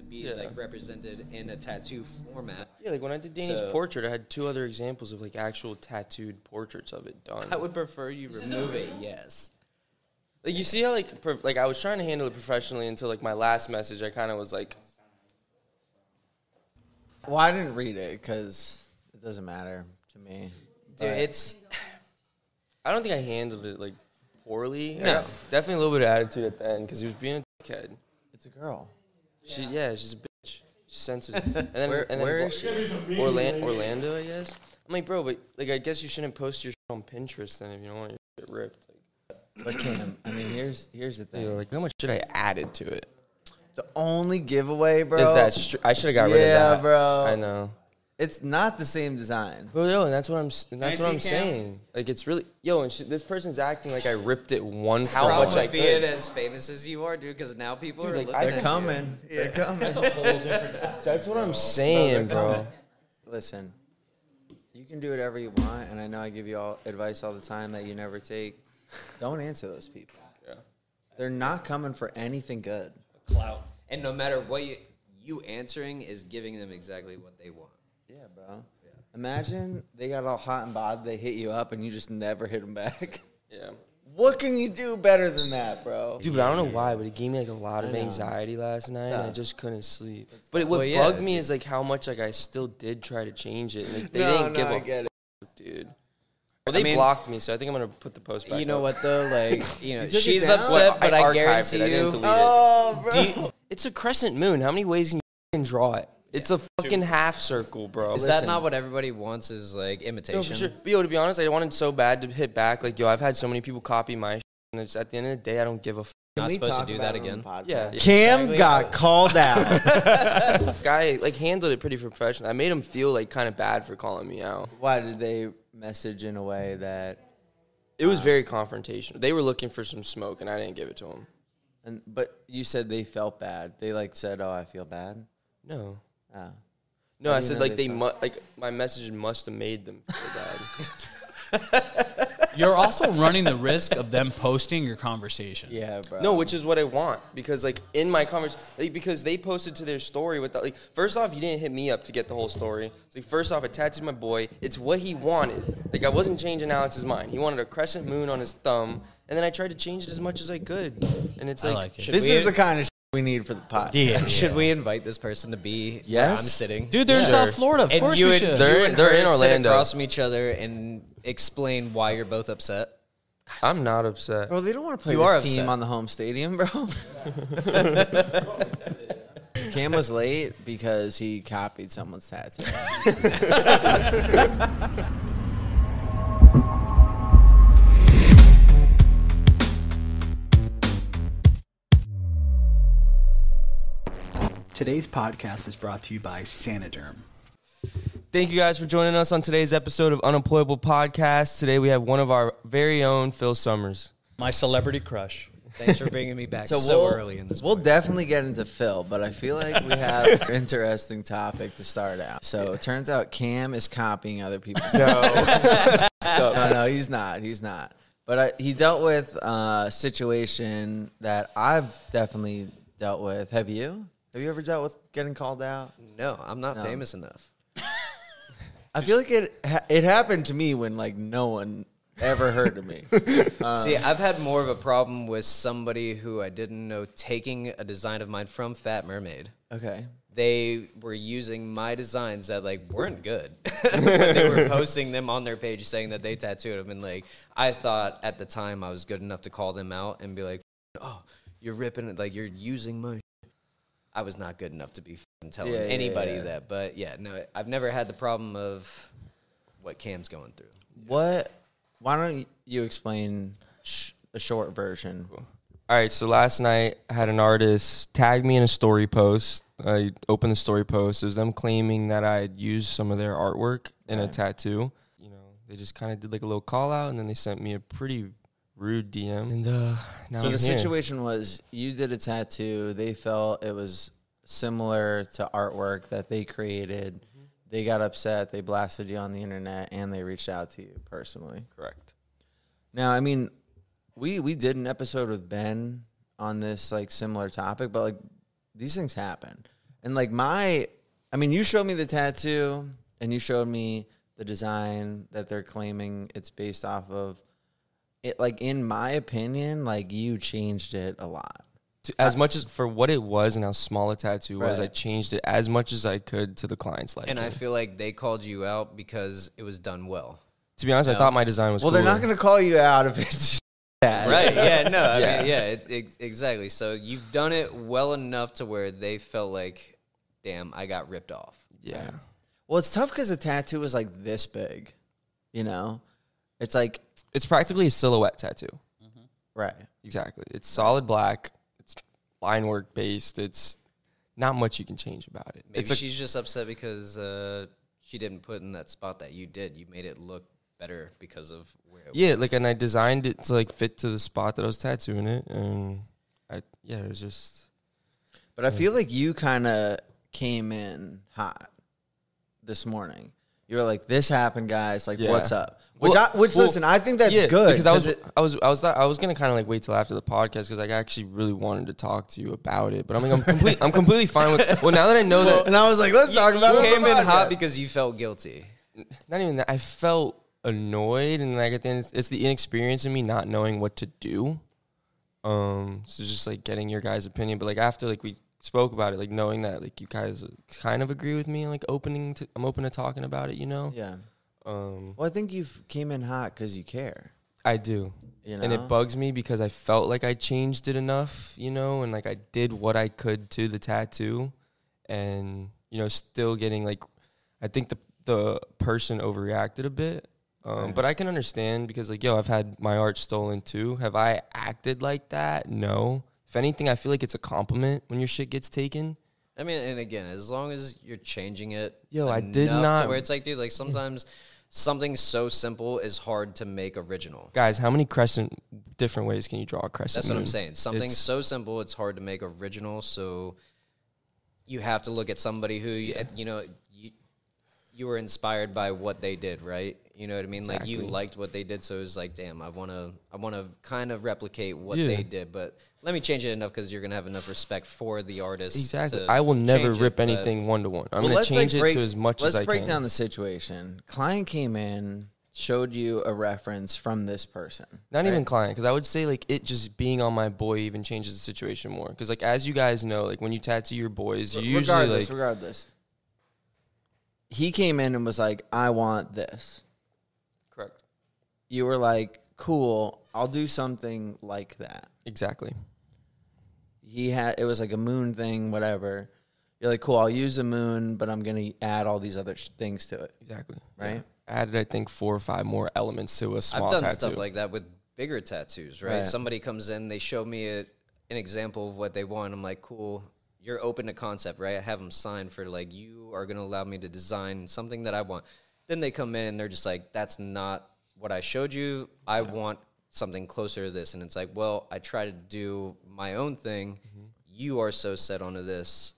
be Yeah. like represented in a tattoo format. Yeah, like when I did Danny's So- portrait, I had two other examples of like actual tattooed portraits of it done. I would prefer you remove it. Yes. Like you see how like pro- like I was trying to handle it professionally until like my last message. I kind of was like, Well, I didn't read it because it doesn't matter to me. Dude, But- it's I don't think I handled it like poorly. I No. definitely a little bit of attitude at the end because he was being a dickhead. it's a girl. She yeah, she's a bitch. She's sensitive. And then Where- and then where Bo- is she? Orla- Orlando, I guess. I'm like, bro, but like I guess you shouldn't post your shit on Pinterest then if you don't want your shit ripped. Like, But Cam, I mean, here's here's the thing. you know, like how much should I added to it? The only giveaway, bro. Is that str- I should have got rid of that, bro. I know. It's not the same design. Bro, yo, and that's what I'm. s- and That's what I'm Cam? saying. Like, it's really yo, and sh- this person's acting like I ripped it one how Problem much I with being as famous as you are, dude. Because now people Dude, are like, looking I- at They're you. coming. They're coming. That's a whole different. That's what I'm saying, bro. Listen, you can do whatever you want, and I know I give you all advice all the time that you never take. Don't answer those people. Yeah. They're not coming for anything good. Clout. And no matter what you you answering is giving them exactly what they want. Yeah, bro. Imagine they got all hot and bothered, they hit you up, and you just never hit them back. Yeah. What can you do better than that, bro? Dude, but I don't know why, but it gave me like a lot of anxiety last night, and I just couldn't sleep. But it, what Well, yeah, bugged me is like how much like I still did try to change it. Like, they No, didn't no, give I a get it. fuck, dude. Well, they mean- blocked me, so I think I'm gonna put the post back. you know up. what though? Like you know, You took it she's down? upset, Well, but I I, archived guarantee it, I didn't you. delete it. Oh, bro. Do you- It's a crescent moon. How many ways can you fucking draw it? It's a fucking half circle, bro. is that not what everybody wants? Is like imitation? No, for sure. But yo, to be honest, I wanted so bad to hit back. Like, yo, I've had so many people copy my shit, and it's at the end of the day, I don't give a f- Not we supposed to talk do about that it on again. the podcast? Yeah. Cam Exactly. got called out. guy. Like, handled it pretty professional. I made him feel like kind of bad for calling me out. Why did they message in a way that? It was uh, very confrontational. They were looking for some smoke, and I didn't give it to them. And but you said they felt bad. They like said, "Oh, I feel bad." No, Oh. no. How I said like they they, mu- like my message must have made them feel bad. You're also running the risk of them posting your conversation. Yeah, bro. No, which is what I want because like in my conversation, like, because they posted to their story with that. Like first off, you didn't hit me up to get the whole story. So, like first off, I tattooed my boy. It's what he wanted. Like I wasn't changing Alex's mind. He wanted a crescent moon on his thumb, and then I tried to change it as much as I could. And it's I like, like it. This we- is the kind of shit we need for the pod. Yeah. Should we invite this person to be where I'm sitting? Dude, they're in Sure. South Florida. Of and course you we and, should. They're- you and they're her in sit Orlando. across from each other and explain why you're both upset. I'm not upset. Bro, they don't want to play You this are team upset. on the home stadium, bro. Cam was late because he copied someone's tattoo. Today's podcast is brought to you by Saniderm. Thank you guys for joining us on today's episode of Unemployable Podcast. Today we have one of our very own Phil Sommers. My celebrity crush. Thanks for bringing me back so, we'll, early in this. We'll definitely get into Phil, but I feel like we have an interesting topic to start out. So it turns out Cam is copying other people's. No, no, no, he's not. He's not. But I, he dealt with uh, a situation that I've definitely dealt with. Have you? Have you ever dealt with getting called out? no, I'm not No. famous enough. I feel like it ha- it happened to me when like no one ever heard of me. Uh, See, I've had more of a problem with somebody who I didn't know taking a design of mine from Fat Mermaid. Okay. They were using my designs that like weren't good. but they were posting them on their page saying that they tattooed them, and like I thought at the time I was good enough to call them out and be like, "Oh, you're ripping it, like you're using my." I was not good enough to be telling Yeah, yeah, anybody yeah. that, but yeah, no, I've never had the problem of what Cam's going through. What? Why don't you explain sh- the short version? All right, so last night I had an artist tag me in a story post. I opened the story post. It was them claiming that I had used some of their artwork in a tattoo. You know, they just kind of did like a little call out, and then they sent me a pretty rude DM. And uh, now so I'm the here. situation was you did a tattoo. They felt it was similar to artwork that they created. They got upset. They blasted you on the internet, and they reached out to you personally. correct. Now, I mean, we we did an episode with Ben on this like similar topic, but like these things happen. And like my, I mean, you showed me the tattoo, and you showed me the design that they're claiming it's based off of. It like in my opinion, like you changed it a lot. To- as much as for what it was and how small a tattoo was, I changed it as much as I could to the client's liking. And I feel like they called you out because it was done well. to be honest, I thought my design was. Well, they're not going to call you out if it's bad. Right? Yeah. No. I Yeah. mean, yeah. It, ex- exactly. So you've done it well enough to where they felt like, damn, I got ripped off. Yeah. Well, it's tough because a tattoo is like this big. You know, it's like It's practically a silhouette tattoo. right. Exactly. It's solid black. It's line work based. It's not much you can change about it. Maybe it's a, she's just upset because uh, she didn't put in that spot that you did. You made it look better because of where. It yeah, was. like and I designed it to like fit to the spot that I was tattooing it, and I yeah, it was just But I feel like you kind of came in hot this morning. You were like, "This happened, guys. Like, Yeah. what's up?" Which, Well- I, which, well, listen, I think that's yeah, good because I was it- I was I was I was gonna kind of like wait till after the podcast because I actually really wanted to talk to you about it, but I'm like I'm complete I'm completely fine with. Well, now that I know that and I was like, "Let's talk about you it." on came in hot podcast. because you felt guilty. not even that I felt annoyed and like at the end it's, it's the inexperience in me not knowing what to do. Um, so just like getting your guys' opinion, but like after like we spoke about it, like knowing that like you guys kind of agree with me, like opening to I'm open to talking about it, you know. Yeah. Um, Well, I think you came in hot because you care. I do. You know, and it bugs me because I felt like I changed it enough, you know, and like I did what I could to the tattoo, and you know, still getting like, I think the the person overreacted a bit, um, Right. but I can understand because like, yo, I've had my art stolen too. Have I acted like that? No. If anything, I feel like it's a compliment when your shit gets taken. I mean, and again, as long as you're changing it, Yo, I did not- To where it's like, dude, like sometimes something so simple is hard to make original. Guys, how many crescent different ways can you draw a crescent? That's what I'm saying. Something It's- so simple, it's hard to make original. So you have to look at somebody who, you you know, you, you were inspired by what they did, right? You know what I mean? Like you liked what they did, so it was like, damn, I want to, I want to kind of replicate what Yeah. they did, but let me change it enough because you're gonna have enough respect for the artist. Exactly. I will never change it, rip anything one to one. I'm Well, gonna let's, like, change break- it to as much Let's as I break down the situation. Client came in, showed you a reference from this person. Not right? even client, because I would say like it just being on my boy even changes the situation more. Because like as you guys know, like when you tattoo your boys, you usually regardless, like regardless. He came in and was like, "I want this." correct You were like, "Cool, I'll do something like that." exactly. He had it was like a moon thing, whatever. You're like, "Cool, I'll use the moon, but I'm gonna add all these other sh- things to it." Exactly. Right. Yeah. Added, I think, four or five more elements to a small I've done tattoo. stuff like that with bigger tattoos, right? Right. Somebody comes in, they show me a, an example of what they want. I'm like, cool. You're open to concept, right? I have them signed for like you are going to allow me to design something that I want. Then they come in and they're just like, that's not what I showed you. I want something closer to this, and it's like, well, I try to do my own thing. Mm-hmm. You are so set onto this,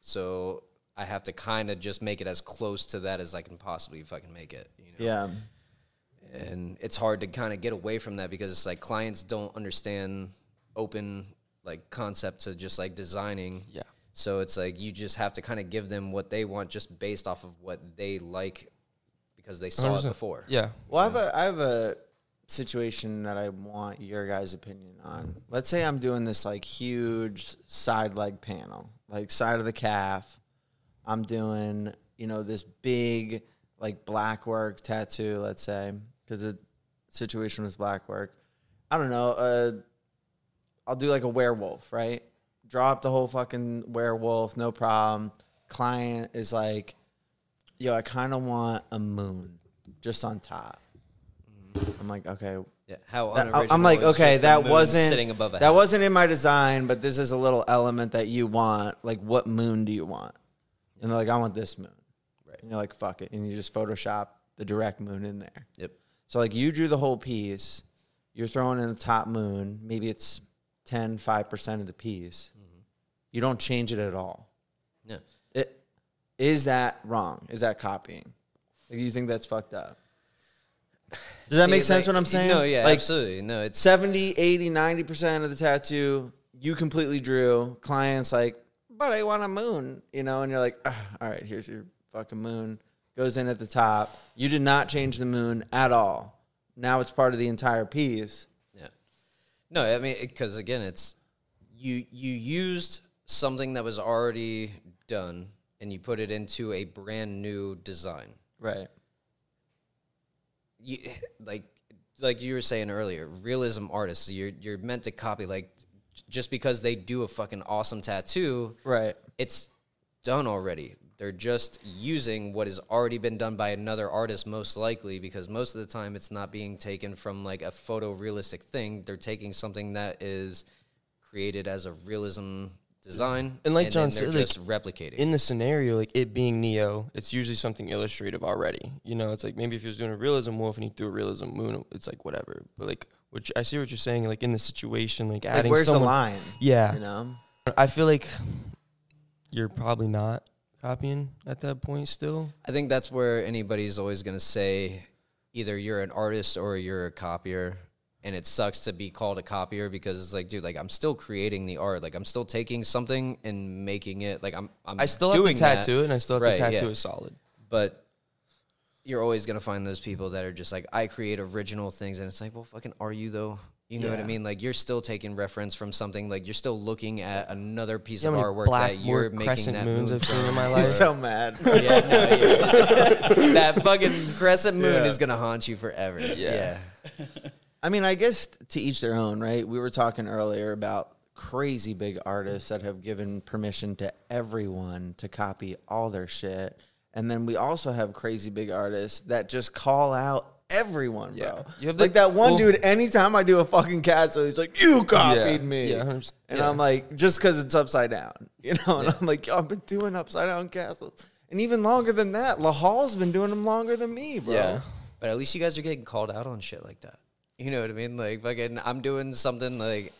so I have to kind of just make it as close to that as I can possibly if I can make it. You know? Yeah. and it's hard to kind of get away from that because it's like clients don't understand open like concept to just like designing Yeah. so it's like you just have to kind of give them what they want just based off of what they like because they saw it 100%. before Yeah. Well, I have a I have a situation that I want your guys' opinion on. Let's say I'm doing this like huge side leg panel, like side of the calf. I'm doing, you know, this big like black work tattoo, let's say, because the situation was black work. I don't know. Uh, I'll do like a werewolf, right? Draw up the whole fucking werewolf, no problem. Client is like, yo, I kind of want a moon just on top. I'm like, okay. yeah how unoriginal I'm like, okay, that wasn't sitting above that hat. wasn't in my design, but this is a little element that you want. Like, what moon do you want? And they're like, I want this moon. Right. And you're like, fuck it, and you just Photoshop the direct moon in there. yep So like, you drew the whole piece. You're throwing in the top moon. Maybe it's 10, 5 percent of the piece. Mm-hmm. You don't change it at all. yeah It is that wrong? Is that copying? Like, you think that's fucked up? Does that See, make sense like, what I'm saying? no yeah like absolutely no it's 70, 80, 90% of the tattoo you completely drew. Clients like, but I want a moon, you know, and you're like, "Ah, all right, here's your fucking moon. Goes in at the top. You did not change the moon at all. Now it's part of the entire piece. Yeah. No, I mean, because again, it's you you used something that was already done and you put it into a brand new design. Right. You like like you were saying earlier, realism artists. You're you're meant to copy like just because they do a fucking awesome tattoo, Right. it's done already. They're just using what has already been done by another artist, most likely, because most of the time it's not being taken from like a photorealistic thing. They're taking something that is created as a realism design, And like then John they're said, like, just replicating. in the scenario, like it being Neo, it's usually something illustrative already. You know, it's like maybe if he was doing a realism wolf and he threw a realism moon, it's like whatever. But like, which I see what you're saying. Like in the situation, like Like, adding where's someone, the line? Yeah, You know? I feel like you're probably not copying at that point still. I think that's where anybody's always going to say either you're an artist or you're a copier. And it sucks to be called a copier because it's like, dude, like I'm still creating the art. Like I'm still taking something and making it. Like I'm, I'm I still have doing to that, tattoo it, and I still have Right, to tattoo yeah. it solid. But you're always gonna find those people that are just like, I create original things, and it's like, well, fucking, are you though? You know what I mean? Like you're still taking reference from something. Like you're still looking at another piece You know of how artwork black that you're making crescent that moons moon I've seen in from. my He's life? so mad. yeah, no, yeah. that fucking crescent moon Yeah. is gonna haunt you forever. Yeah. I mean, I guess to each their own, right? We were talking earlier about crazy big artists that have given permission to everyone to copy all their shit. And then we also have crazy big artists that just call out everyone, bro. You have like that one well- dude, anytime I do a fucking cat, so he's like, You copied Yeah. me. Yeah, 100%. And Yeah. I'm like, just because it's upside down, you know? And I'm like, Yo, I've been doing upside down castles. And even longer than that, Lahal's been doing them longer than me, bro. Yeah. But at least you guys are getting called out on shit like that. You know what I mean? Like fucking I'm doing something like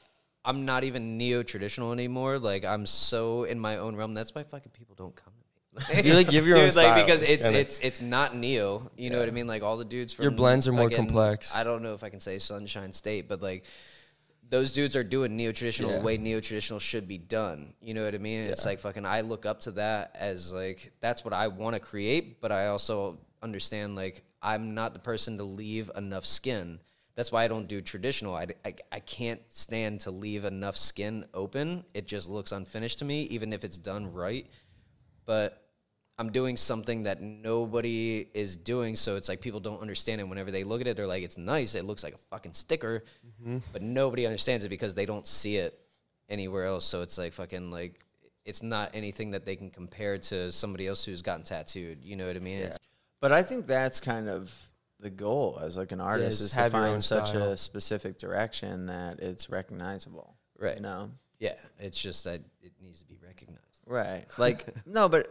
I'm not even neo traditional anymore. Like I'm so in my own realm. That's why fucking people don't come to me. You, like, give your own like because it's Kinda- it's it's not neo. You know what I mean? Like all the dudes from Your blends are more fucking- complex. I don't know if I can say Sunshine State, but like those dudes are doing neo traditional Yeah. the way neo traditional should be done. You know what I mean? It's like fucking I look up to that as like that's what I want to create, but I also understand like I'm not the person to leave enough skin. That's why I don't do traditional. I, I, I can't stand to leave enough skin open. It just looks unfinished to me, even if it's done right. But I'm doing something that nobody is doing, so it's like people don't understand it. Whenever they look at it, they're like, "It's nice. It looks like a fucking sticker," mm-hmm. but nobody understands it because they don't see it anywhere else. So it's like fucking like it's not anything that they can compare to somebody else who's gotten tattooed. You know what I mean? It's But I think that's kind of the goal as like an artist is is to have your own find such style. a specific direction that it's recognizable. Right. You know? yeah, it's just that it needs to be recognized. Right. Like no, but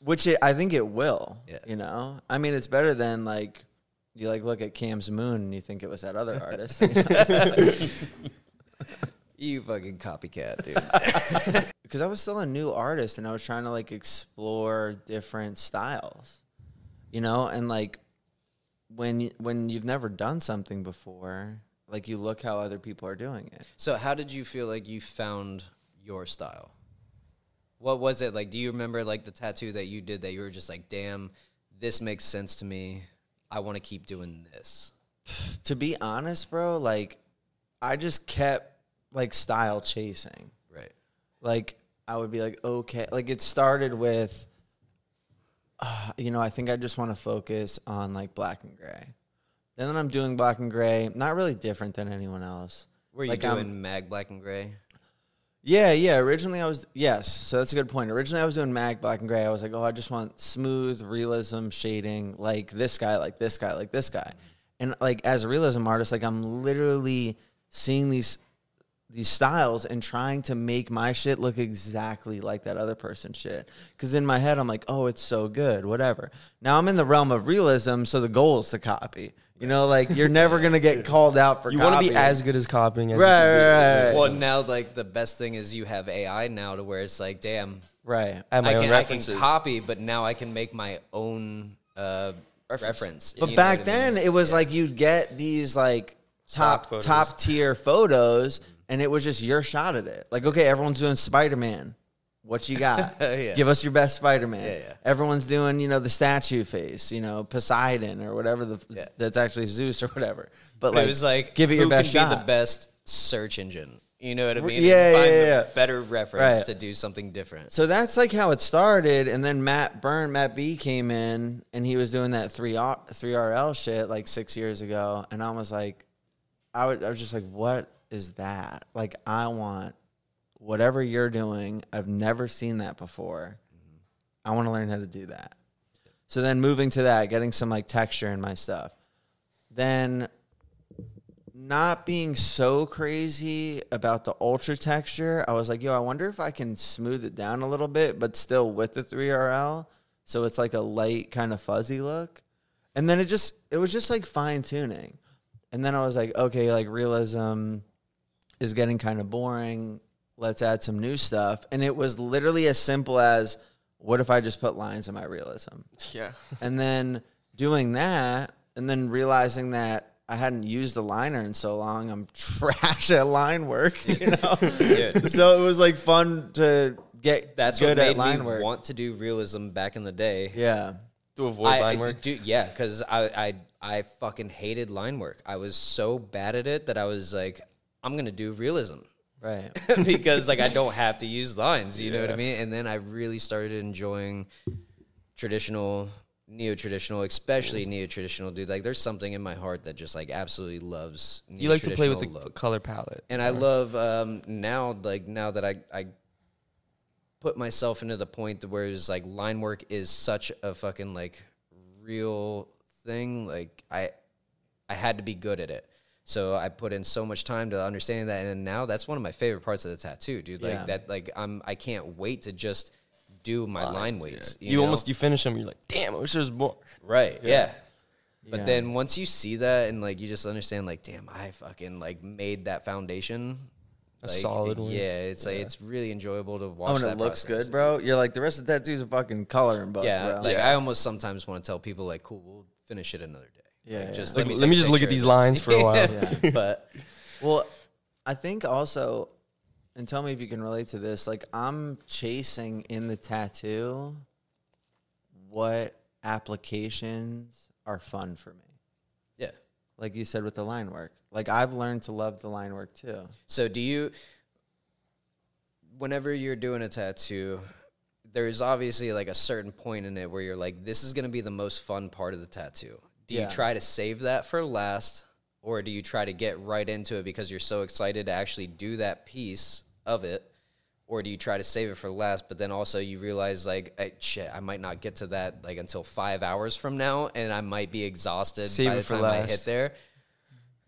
which it, I think it will. Yeah. You know? I mean it's better than like you like look at Cam's Moon and you think it was that other artist. you? You fucking copycat, dude. because I was still a new artist and I was trying to like explore different styles, you know, and like when when you've never done something before, like you look how other people are doing it. So, how did you feel like you found your style? What was it like? Do you remember like the tattoo that you did that you were just like, damn, this makes sense to me. I want to keep doing this. To be honest, bro, like I just kept like style chasing. Right. like I would be like, okay, like it started with, uh, you know, I think I just want to focus on like black and gray. Then I'm doing black and gray, not really different than anyone else. Were you Like, I'm- doing mag black and gray? Yeah, yeah. Originally, I was yes. So that's a good point. Originally, I was doing mag black and gray. I was like, oh, I just want smooth realism shading, like this guy, like this guy, like this guy. And like as a realism artist, like I'm literally seeing these these styles and trying to make my shit look exactly like that other person's shit. Because in my head, I'm like, oh, it's so good, whatever. Now I'm in the realm of realism, so the goal is to copy. You know, like you're never gonna get called out for. You want to be as good as copying as Right, you can be. right, right. Well, now like the best thing is you have AI now to where it's like, damn, right. I have my I own can, I can copy, but now I can make my own uh, reference. But You back what I mean? then, it was like you'd get these like Stock top photos. top tier photos, and it was just your shot at it. Like, okay, everyone's doing Spider Man. What you got? Yeah. Give us your best Spider-Man. Yeah, yeah. Everyone's doing, you know, the statue face, you know, Poseidon or whatever the that's actually Zeus or whatever. But But like, it was like, give it your best shot. be the best search engine? You know what I mean? Yeah, yeah, the yeah. better reference Right. to do something different. So that's like how it started, and then Matt Byrne, Matt B came in, and he was doing that three three RL shit like six years ago, and I was like, I, would, I was just like, what is that? Like, I want whatever you're doing. I've never seen that before. Mm-hmm. I want to learn how to do that. So then moving to that, getting some like texture in my stuff, then not being so crazy about the ultra texture, I was like, yo, I wonder if I can smooth it down a little bit, but still with the 3RL. So it's like a light kind of fuzzy look. And then it just, it was just like fine tuning. And then I was like, okay, like realism is getting kind of boring. Let's add some new stuff. And it was literally as simple as, what if I just put lines in my realism? Yeah. and then doing that and then realizing that I hadn't used the liner in so long, I'm trash at line work, you know. Yeah. so it was like fun to get That's good what made at line me work. want to do realism back in the day. yeah, To avoid I, line work. do, yeah, because I, I I fucking hated line work. I was so bad at it that I was like, I'm gonna do realism right. because like I don't have to use lines. You know what I mean? And then I really started enjoying traditional, neo traditional, especially neo traditional. Dude, like there's something in my heart that just like absolutely loves. You like to play with the look. color palette. and I love um, now, like now that I I put myself into the point where it's like line work is such a fucking like real thing. Like I I had to be good at it. So I put in so much time to understand that, and now that's one of my favorite parts of the tattoo, dude. Like Yeah. that, like I'm I can't wait to just do my line weights. You, know? almost you finish them. You're like, damn, I wish there was more. Right. Yeah. But Yeah. then once you see that and like you just understand like damn I fucking like made that foundation A like, solid one. Yeah, it's like it's really enjoyable to oh, watch Oh, and that it looks process. good, bro. You're like the rest of the tattoos are fucking coloring book, Yeah, bro. like I almost sometimes want to tell people like cool, we'll finish it another day. Yeah, Like, just Like, let me, let me just look at these lines for a while. Yeah. but Well, I think also, and tell me if you can relate to this. Like, I'm chasing in the tattoo what applications are fun for me. yeah. Like you said with the line work. Like, I've learned to love the line work too. So do you whenever you're doing a tattoo, there's obviously like a certain point in it where you're like, this is gonna be the most fun part of the tattoo. Do Yeah. you try to save that for last, or do you try to get right into it because you're so excited to actually do that piece of it? Or do you try to save it for last, but then also you realize like, hey, shit, I might not get to that like until five hours from now, and I might be exhausted Save by the for time I hit there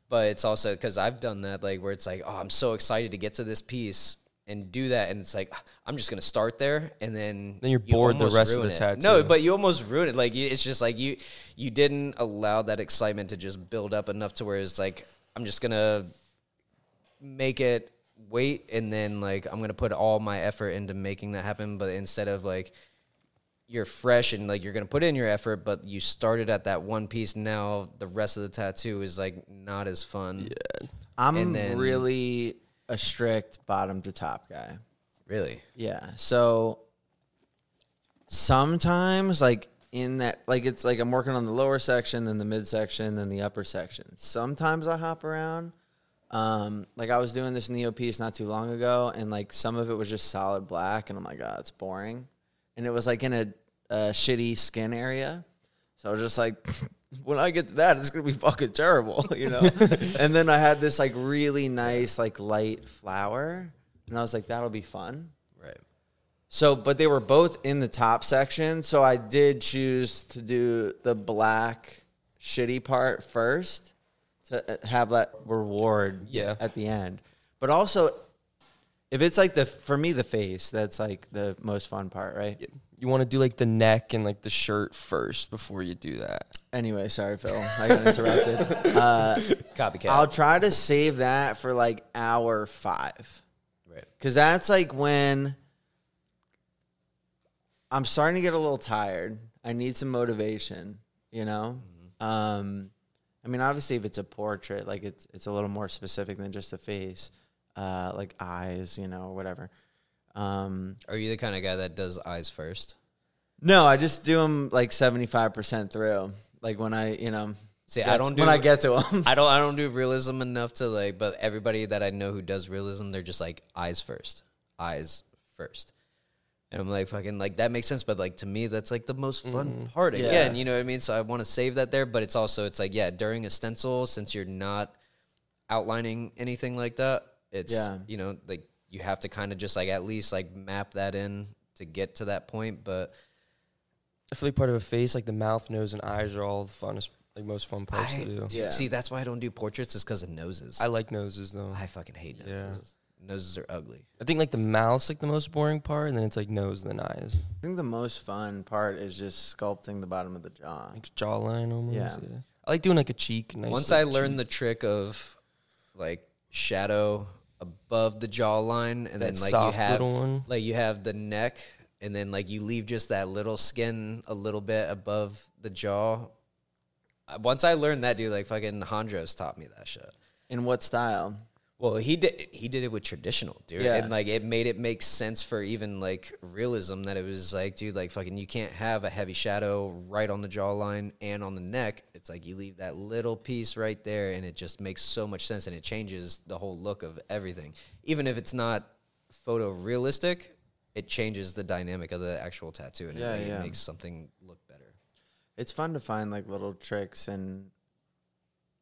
but it's also because I've done that, like where it's like, oh, I'm so excited to get to this piece and do that, and it's like "Ah, I'm just gonna start there, and then Then you're you bored the rest of ruin the it. tattoo. No, but you almost ruin it. Like you, it's just like you you didn't allow that excitement to just build up enough to where it's like I'm just gonna make it wait, and then like I'm gonna put all my effort into making that happen, but instead of like you're fresh and like you're gonna put in your effort, but you started at that one piece. Now the rest of the tattoo is like not as fun. Yeah, I'm And then- really a strict bottom to top guy. Really? Yeah. So sometimes, like in that, like it's like I'm working on the lower section, then the mid section, then the upper section. Sometimes I hop around. Um, like I was doing this Neo piece not too long ago, and like some of it was just solid black, and I'm like, oh, it's boring. And it was like in a, a shitty skin area. So I was just like, when I get to that, it's gonna be fucking terrible, you know. and then I had this like really nice like light flower, and I was like, that'll be fun. Right. So, but they were both in the top section. So I did choose to do the black shitty part first to uh, have that reward Yeah. at the end. But also, if it's like the, for me, the face, that's like the most fun part, right? You want to do like the neck and like the shirt first before you do that. Anyway, sorry, Phil. I got interrupted. Uh, Copycat. I'll try to save that for like hour five. right. Because that's like when I'm starting to get a little tired. I need some motivation, you know? Um, I mean, obviously, if it's a portrait, like it's, it's a little more specific than just a face, uh, like eyes, you know, or whatever. Um, Are you the kind of guy that does eyes first? no, I just do them like seventy five percent through. Like when I, you know, See, I don't do when I get to them. I don't I don't do realism enough to like but everybody that I know who does realism, they're just like eyes first. Eyes first. And I'm like fucking like that makes sense, but like to me that's like the most fun part Yeah. again, you know what I mean? So I want to save that there, but it's also it's like yeah, during a stencil since you're not outlining anything like that, it's Yeah. you know, like you have to kind of just like at least like map that in to get to that point, but I feel like part of a face, like the mouth, nose, and eyes, are all the funnest, like most fun parts I, to do. Yeah. see that's why I don't do portraits is because of noses. I like noses though. I fucking hate Yeah. noses. Noses are ugly. I think like the mouth's like the most boring part, and then it's like nose and then eyes, I think the most fun part is just sculpting the bottom of the jaw. like jawline almost. Yeah. Yeah. I like doing like a cheek. Nice Once like, I learned cheek. the trick of like shadow above the jawline, and then like soft you have one. like you have the neck, and then like you leave just that little skin a little bit above the jaw. Once I learned that, dude, like fucking Hondros taught me that shit. In what style? Well, he did. He did it with traditional, dude, Yeah. and like it made it make sense for even like realism that it was like, dude, like fucking, you can't have a heavy shadow right on the jawline and on the neck. It's like you leave that little piece right there, and it just makes so much sense, and it changes the whole look of everything. Even if it's not photorealistic, it changes the dynamic of the actual tattoo, and Yeah, it, like, yeah. it makes something look better. It's fun to find like little tricks and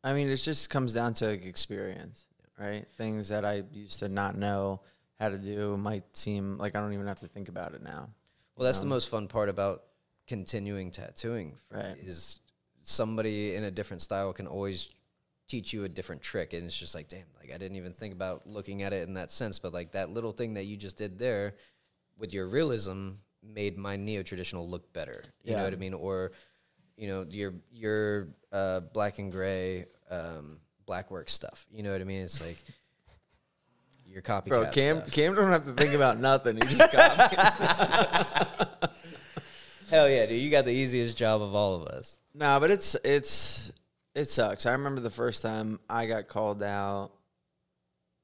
I mean it just comes down to like experience, right? Things that I used to not know how to do might seem like I don't even have to think about it now. Well, that's the Um, most fun part about continuing tattooing. Right. Is somebody in a different style can always teach you a different trick, and it's just like, damn, like I didn't even think about looking at it in that sense, but like that little thing that you just did there with your realism made my neo traditional look better. You know what I mean? Or you know your your uh, black and gray um, black work stuff. You know what I mean? It's like. Your copycat Bro, Cam stuff. Cam don't have to think about nothing. He just got Hell yeah, dude! You got the easiest job of all of us. No, but it's it's it sucks. I remember the first time I got called out.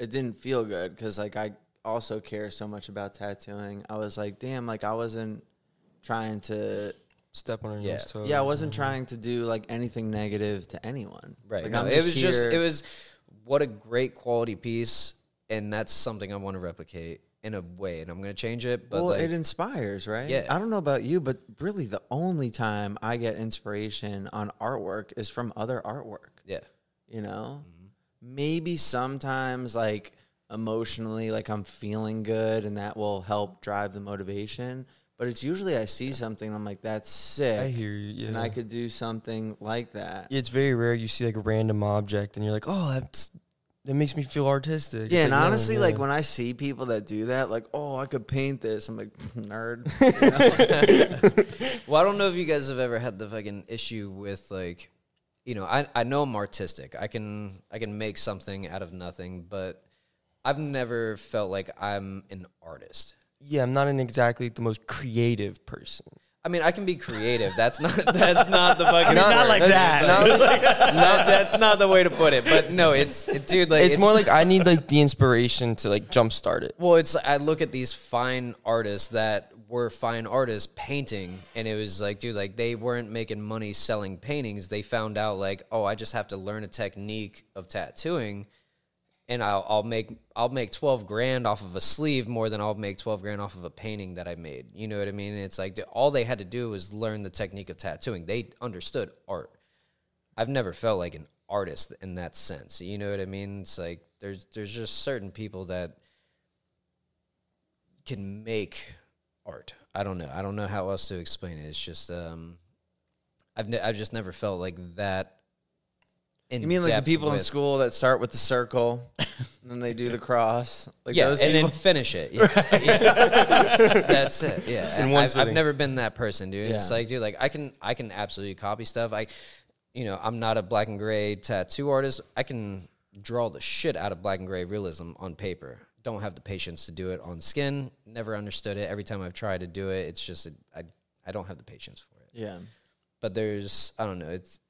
It didn't feel good because like I also care so much about tattooing. I was like, damn, like I wasn't trying to. Step on Yeah. toes. Yeah, I wasn't trying to do like anything negative to anyone. Right. Like, no, it was just it was what a great quality piece, and that's something I want to replicate in a way, and I'm gonna change it. But well, like, it inspires, right? Yeah. I don't know about you, but really, the only time I get inspiration on artwork is from other artwork. yeah, you know Mm-hmm. maybe sometimes like emotionally like i'm feeling good and that will help drive the motivation but it's usually i see something i'm like that's sick I hear you. Yeah. and i could do something like that Yeah, it's very rare you see like a random object and you're like, oh, that's that makes me feel artistic. It's yeah and like, no, honestly like when i see people that do that like oh i could paint this i'm like nerd Well, I don't know if you guys have ever had the fucking issue with like, you know, I I know I'm artistic. I can I can make something out of nothing, but I've never felt like I'm an artist. Yeah, I'm not an exactly the most creative person. I mean, I can be creative. That's not that's not the fucking Not word. like That's- that. no, that's not the way to put it. But no, it's it, dude. Like it's, more like I need like the inspiration to like jumpstart it. Well, it's I look at these fine artists that were fine artists painting, and it was like, dude, like they weren't making money selling paintings. They found out like, oh, I just have to learn a technique of tattooing, and I'll, I'll make I'll make twelve grand off of a sleeve more than I'll make twelve grand off of a painting that I made. You know what I mean? And it's like all they had to do was learn the technique of tattooing. They understood art. I've never felt like an artist in that sense. You know what I mean? It's like there's there's just certain people that can make art. I don't know. I don't know how else to explain it. It's just um, I've ne- I've just never felt like that. In you mean like the depth people in with- school that start with the circle and then they do the cross like yeah, those and then people? finish it. Yeah. Yeah. That's it. Yeah, In one I've, I've sitting. never been that person, dude. It's Yeah. like, dude, like I can, I can absolutely copy stuff. I, you know, I'm not a black and gray tattoo artist. I can draw the shit out of black and gray realism on paper. Don't have the patience to do it on skin. Never understood it. Every time I've tried to do it, it's just I, I don't have the patience for it. yeah But there's, I don't know. It's,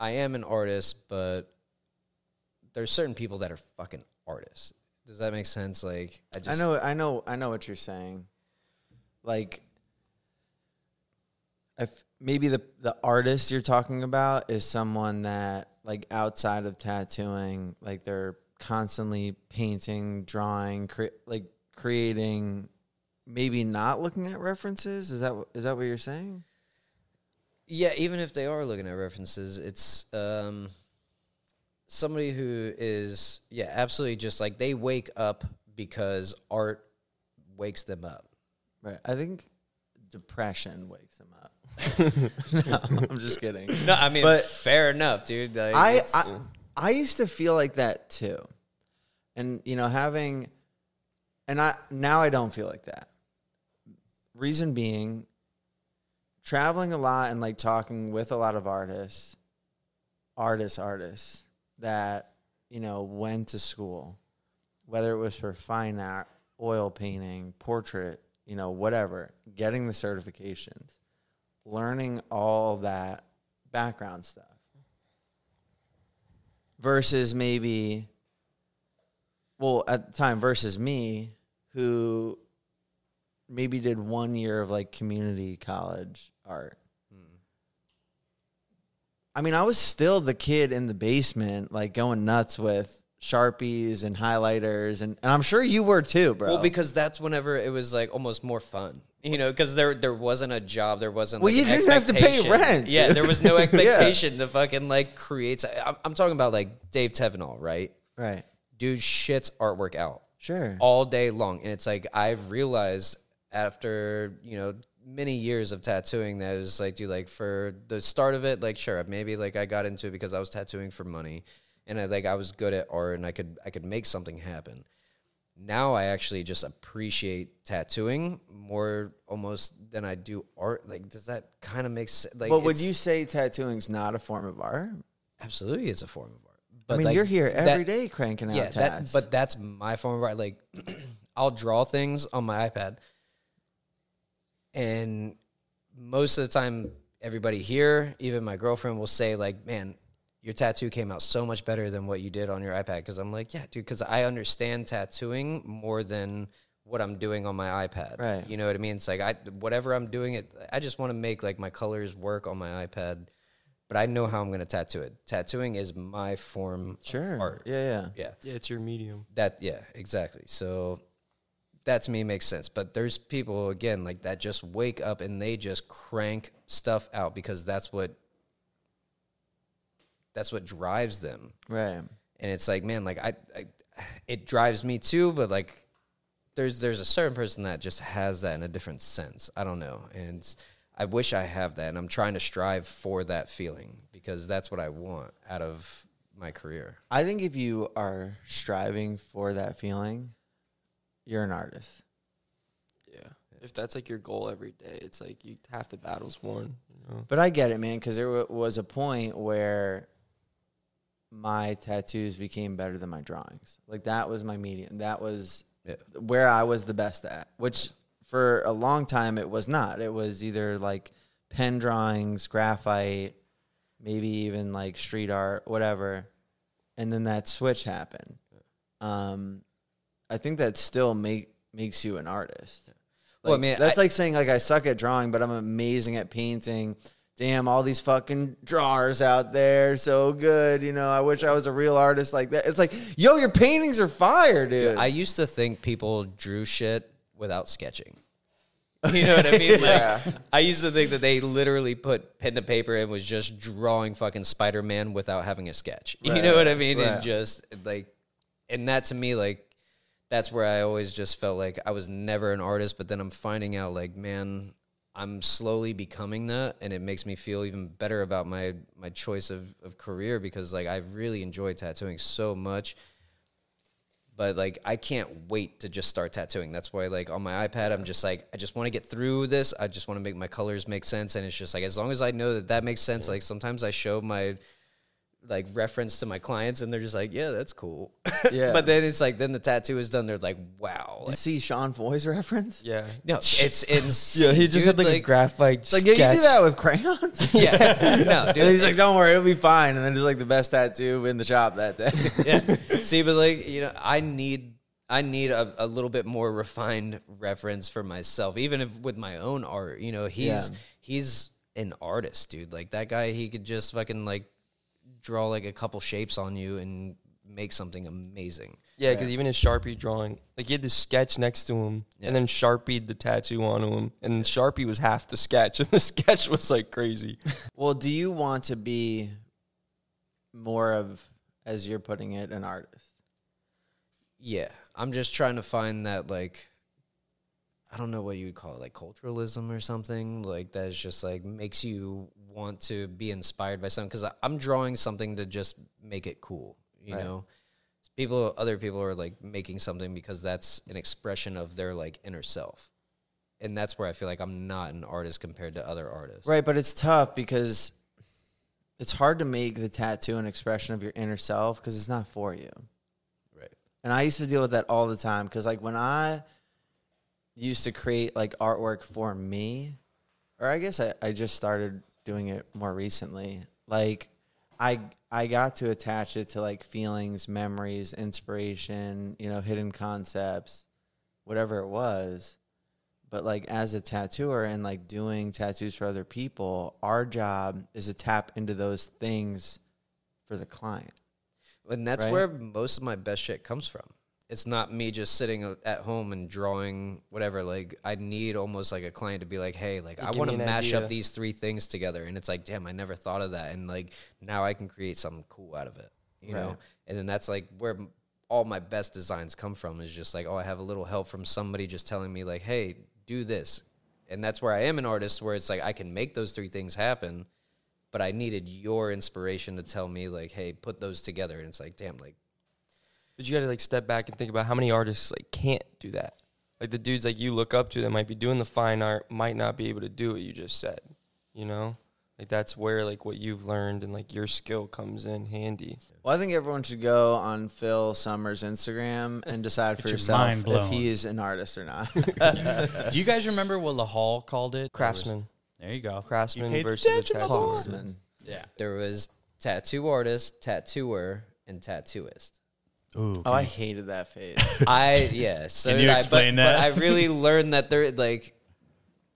I am an artist, but there's certain people that are fucking artists. Does that make sense? Like I I just know, I know, I know what you're saying. Like, if maybe the the artist you're talking about is someone that like outside of tattooing, like they're constantly painting, drawing, cre- like creating. Maybe not looking at references. Is that is that what you're saying? Yeah, even if they are looking at references, it's um, somebody who is yeah, absolutely just like they wake up because art wakes them up. Right. I think depression wakes them up. no, I'm just kidding. No, I mean, But- fair enough, dude. Like, I, I I used to feel like that too, and you know having, and I now I don't feel like that. Reason being, traveling a lot and like talking with a lot of artists, artists, artists that you know went to school, whether it was for fine art, oil painting, portrait, you know whatever, getting the certifications, learning all that background stuff versus maybe well at the time versus me who maybe did one year of like community college art i mean i was still the kid in the basement like going nuts with sharpies and highlighters and, and i'm sure you were too bro well, because that's whenever it was like almost more fun, you know, because there there wasn't a job, there wasn't. Well, like, you didn't have to pay rent, Yeah, dude. there was no Yeah. expectation to fucking like create. I'm, I'm talking about like Dave Tevenal, right? right Dude shits artwork out. sure all day long. And it's like I've realized after, you know, many years of tattooing that was like, dude, like for the start of it, like sure, maybe like I got into it because I was tattooing for money and I like I was good at art and I could I could make something happen. Now I actually just appreciate tattooing more almost than I do art. Like, does that kind of make sense? Like, but would you say tattooing's not a form of art absolutely it's a form of art? i mean like, you're here that- every day cranking out yeah, tats that, but that's my form of art. Like, I'll draw things on my iPad, and most of the time, everybody here, even my girlfriend, will say like, "Man, your tattoo came out so much better than what you did on your iPad." Because I'm like, "Yeah, dude," because I understand tattooing more than what I'm doing on my iPad. Right. You know what I mean? It's like I whatever I'm doing it. I just want to make like my colors work on my iPad. But I know how I'm going to tattoo it. Tattooing is my form sure of art. yeah yeah Yeah. Yeah, it's your medium. That yeah, exactly. So that to me makes sense. But there's people again like that just wake up and they just crank stuff out because that's what that's what drives them. right And it's like, man, like I, I it drives me too, but like there's there's a certain person that just has that in a different sense. I don't know. And I wish I have that and I'm trying to strive for that feeling because that's what I want out of my career. I think if you are striving for that feeling, you're an artist. Yeah. If that's like your goal every day, it's like you half the battle's won. You know? But I get it, man, because there wa- was a point where my tattoos became better than my drawings. Like that was my medium. That was Yeah. where I was the best at. Which for a long time it was not. It was either like pen drawings, graphite, maybe even like street art, whatever. And then that switch happened. Um, I think that still make makes you an artist. Well, I mean, that's I- like saying like I suck at drawing, but I'm amazing at painting. Damn, all these fucking drawers out there, so good. You know, I wish I was a real artist like that. It's like, yo, your paintings are fire, dude. I used to think people drew shit without sketching. You know what I mean? Like, Yeah. I used to think that they literally put pen to paper and was just drawing fucking Spider Man without having a sketch. You know what I mean? right. And just like, and that to me, like, that's where I always just felt like I was never an artist. But then I'm finding out, like, man, I'm slowly becoming that, and it makes me feel even better about my my choice of, of career because like I really enjoy tattooing so much but like I can't wait to just start tattooing. That's why like on my iPad I'm just like I just want to get through this. I just want to make my colors make sense and it's just like as long as I know that that makes sense like sometimes I show my like reference to my clients and they're just like, "Yeah, that's cool." Yeah. but then it's like then the tattoo is done they're like, "Wow." you see Sean Foy's reference? Yeah. no, it's insane. Yeah, he just dude, had like, a graphite It's like, yeah, you do that with crayons. Yeah. No, dude. and he's like, don't worry, it'll be fine. And then it's like the best tattoo in the shop that day. yeah. See, but like you know, I need I need a, a little bit more refined reference for myself, even if with my own art. You know, he's Yeah. he's an artist, dude. Like that guy, he could just fucking like draw like a couple shapes on you and make something amazing. Yeah, because even his Sharpie drawing, like he had this sketch next to him, Yeah. and then Sharpied the tattoo onto him, and Sharpie was half the sketch, and the sketch was like crazy. Well, do you want to be more of, as you're putting it, an artist? Yeah, I'm just trying to find that like I don't know what you would call it, like culturalism or something like that's just like makes you want to be inspired by something because I'm drawing something to just make it cool, you Right. know. People, other people are like making something because that's an expression of their like inner self, and that's where I feel like I'm not an artist compared to other artists. Right, but it's tough because it's hard to make the tattoo an expression of your inner self because it's not for you. Right. And I used to deal with that all the time because, like, when I used to create like artwork for me, or I guess I, I just started doing it more recently. Like, I I got to attach it to like feelings, memories, inspiration, you know, hidden concepts, whatever it was. But like as a tattooer and like doing tattoos for other people, our job is to tap into those things for the client. And that's Right? where most of my best shit comes from. It's not me just sitting at home and drawing whatever. Like I need almost like a client to be like, "Hey, like I want to mash idea. up these three things together." And it's like, "Damn, I never thought of that." And like now I can create something cool out of it, you know. And then that's like where all my best designs come from is just like, "Oh, I have a little help from somebody just telling me like, "Hey, do this." And that's where I am an artist where it's like I can make those three things happen, but I needed your inspiration to tell me like, "Hey, put those together." And it's like, "Damn, like But you got to like step back and think about how many artists like can't do that. Like the dudes like you look up to that might be doing the fine art might not be able to do what you just said. You know, like that's where like what you've learned and like your skill comes in handy. Well, I think everyone should go on Phil Sommers' Instagram and decide for your yourself mind if blown. he is an artist or not. Do you guys remember what Lahal called it? Craftsman, There you go. craftsman You versus a attention, my Craftsman. Yeah. there was tattoo artist, tattooer, and tattooist. Ooh. Oh, I hated that phase. I yeah. So Can did you I, but- explain but, that? I really learned that there like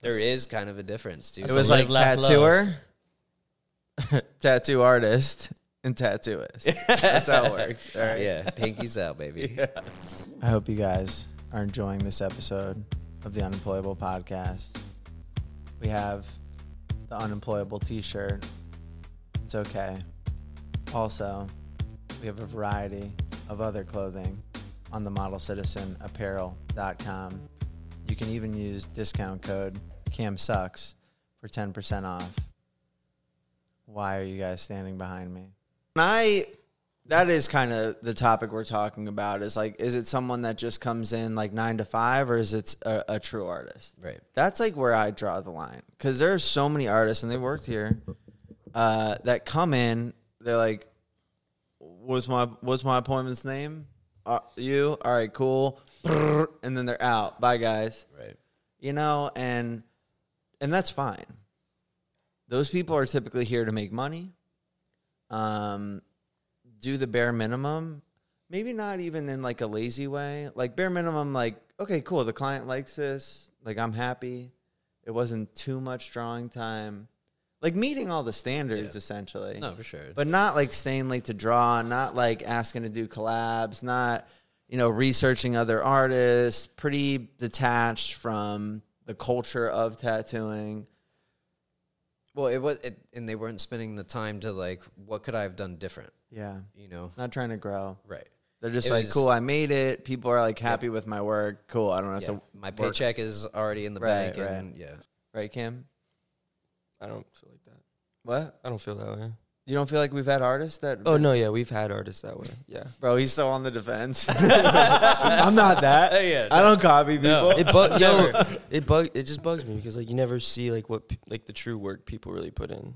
there is kind of a difference, dude. It was like laugh, tattooer, tattoo artist, and tattooist. That's how it worked. All right. yeah, pinkies out, baby. I hope you guys are enjoying this episode of the Unemployable Podcast. We have the Unemployable t shirt. It's okay. Also, we have a variety of other clothing on the modelcitizenapparel.com. You can even use discount code CAMSUCKS for 10% off. Why are you guys standing behind me? I that is kind of the topic we're talking about is like is it someone that just comes in like 9 to 5 or is it a, a true artist? Right. That's like where I draw the line cuz there are so many artists and they worked here uh, that come in they're like what's my what's my appointment's name? Uh, you? All right, cool. And then they're out. Bye guys Right. you know and and that's fine those people are typically here to make money um do the bare minimum maybe not even in like a lazy way like bare minimum like okay cool the client likes this like i'm happy it wasn't too much drawing time like meeting all the standards Yeah. essentially No, for sure. but not like staying late to draw, not like asking to do collabs, not you know researching other artists, pretty detached from the culture of tattooing. well, it was, it, and they weren't spending the time to like, what could I have done different? Yeah, You know. not trying to grow. Right. They're just It like, was- cool, I made it. People are like happy with my work. Cool, I don't have Yeah. to. My work. paycheck is already in the Right, bank, and yeah. right, Kim? I don't feel like that. What? I don't feel that way. You don't feel like we've had artists that? Oh no, yeah, we've had artists that way. Yeah. bro, he's still on the defense. I'm not that. Yeah, I don't copy people. It bug yo, it bug it just bugs me because like you never see like what pe- like the true work people really put in.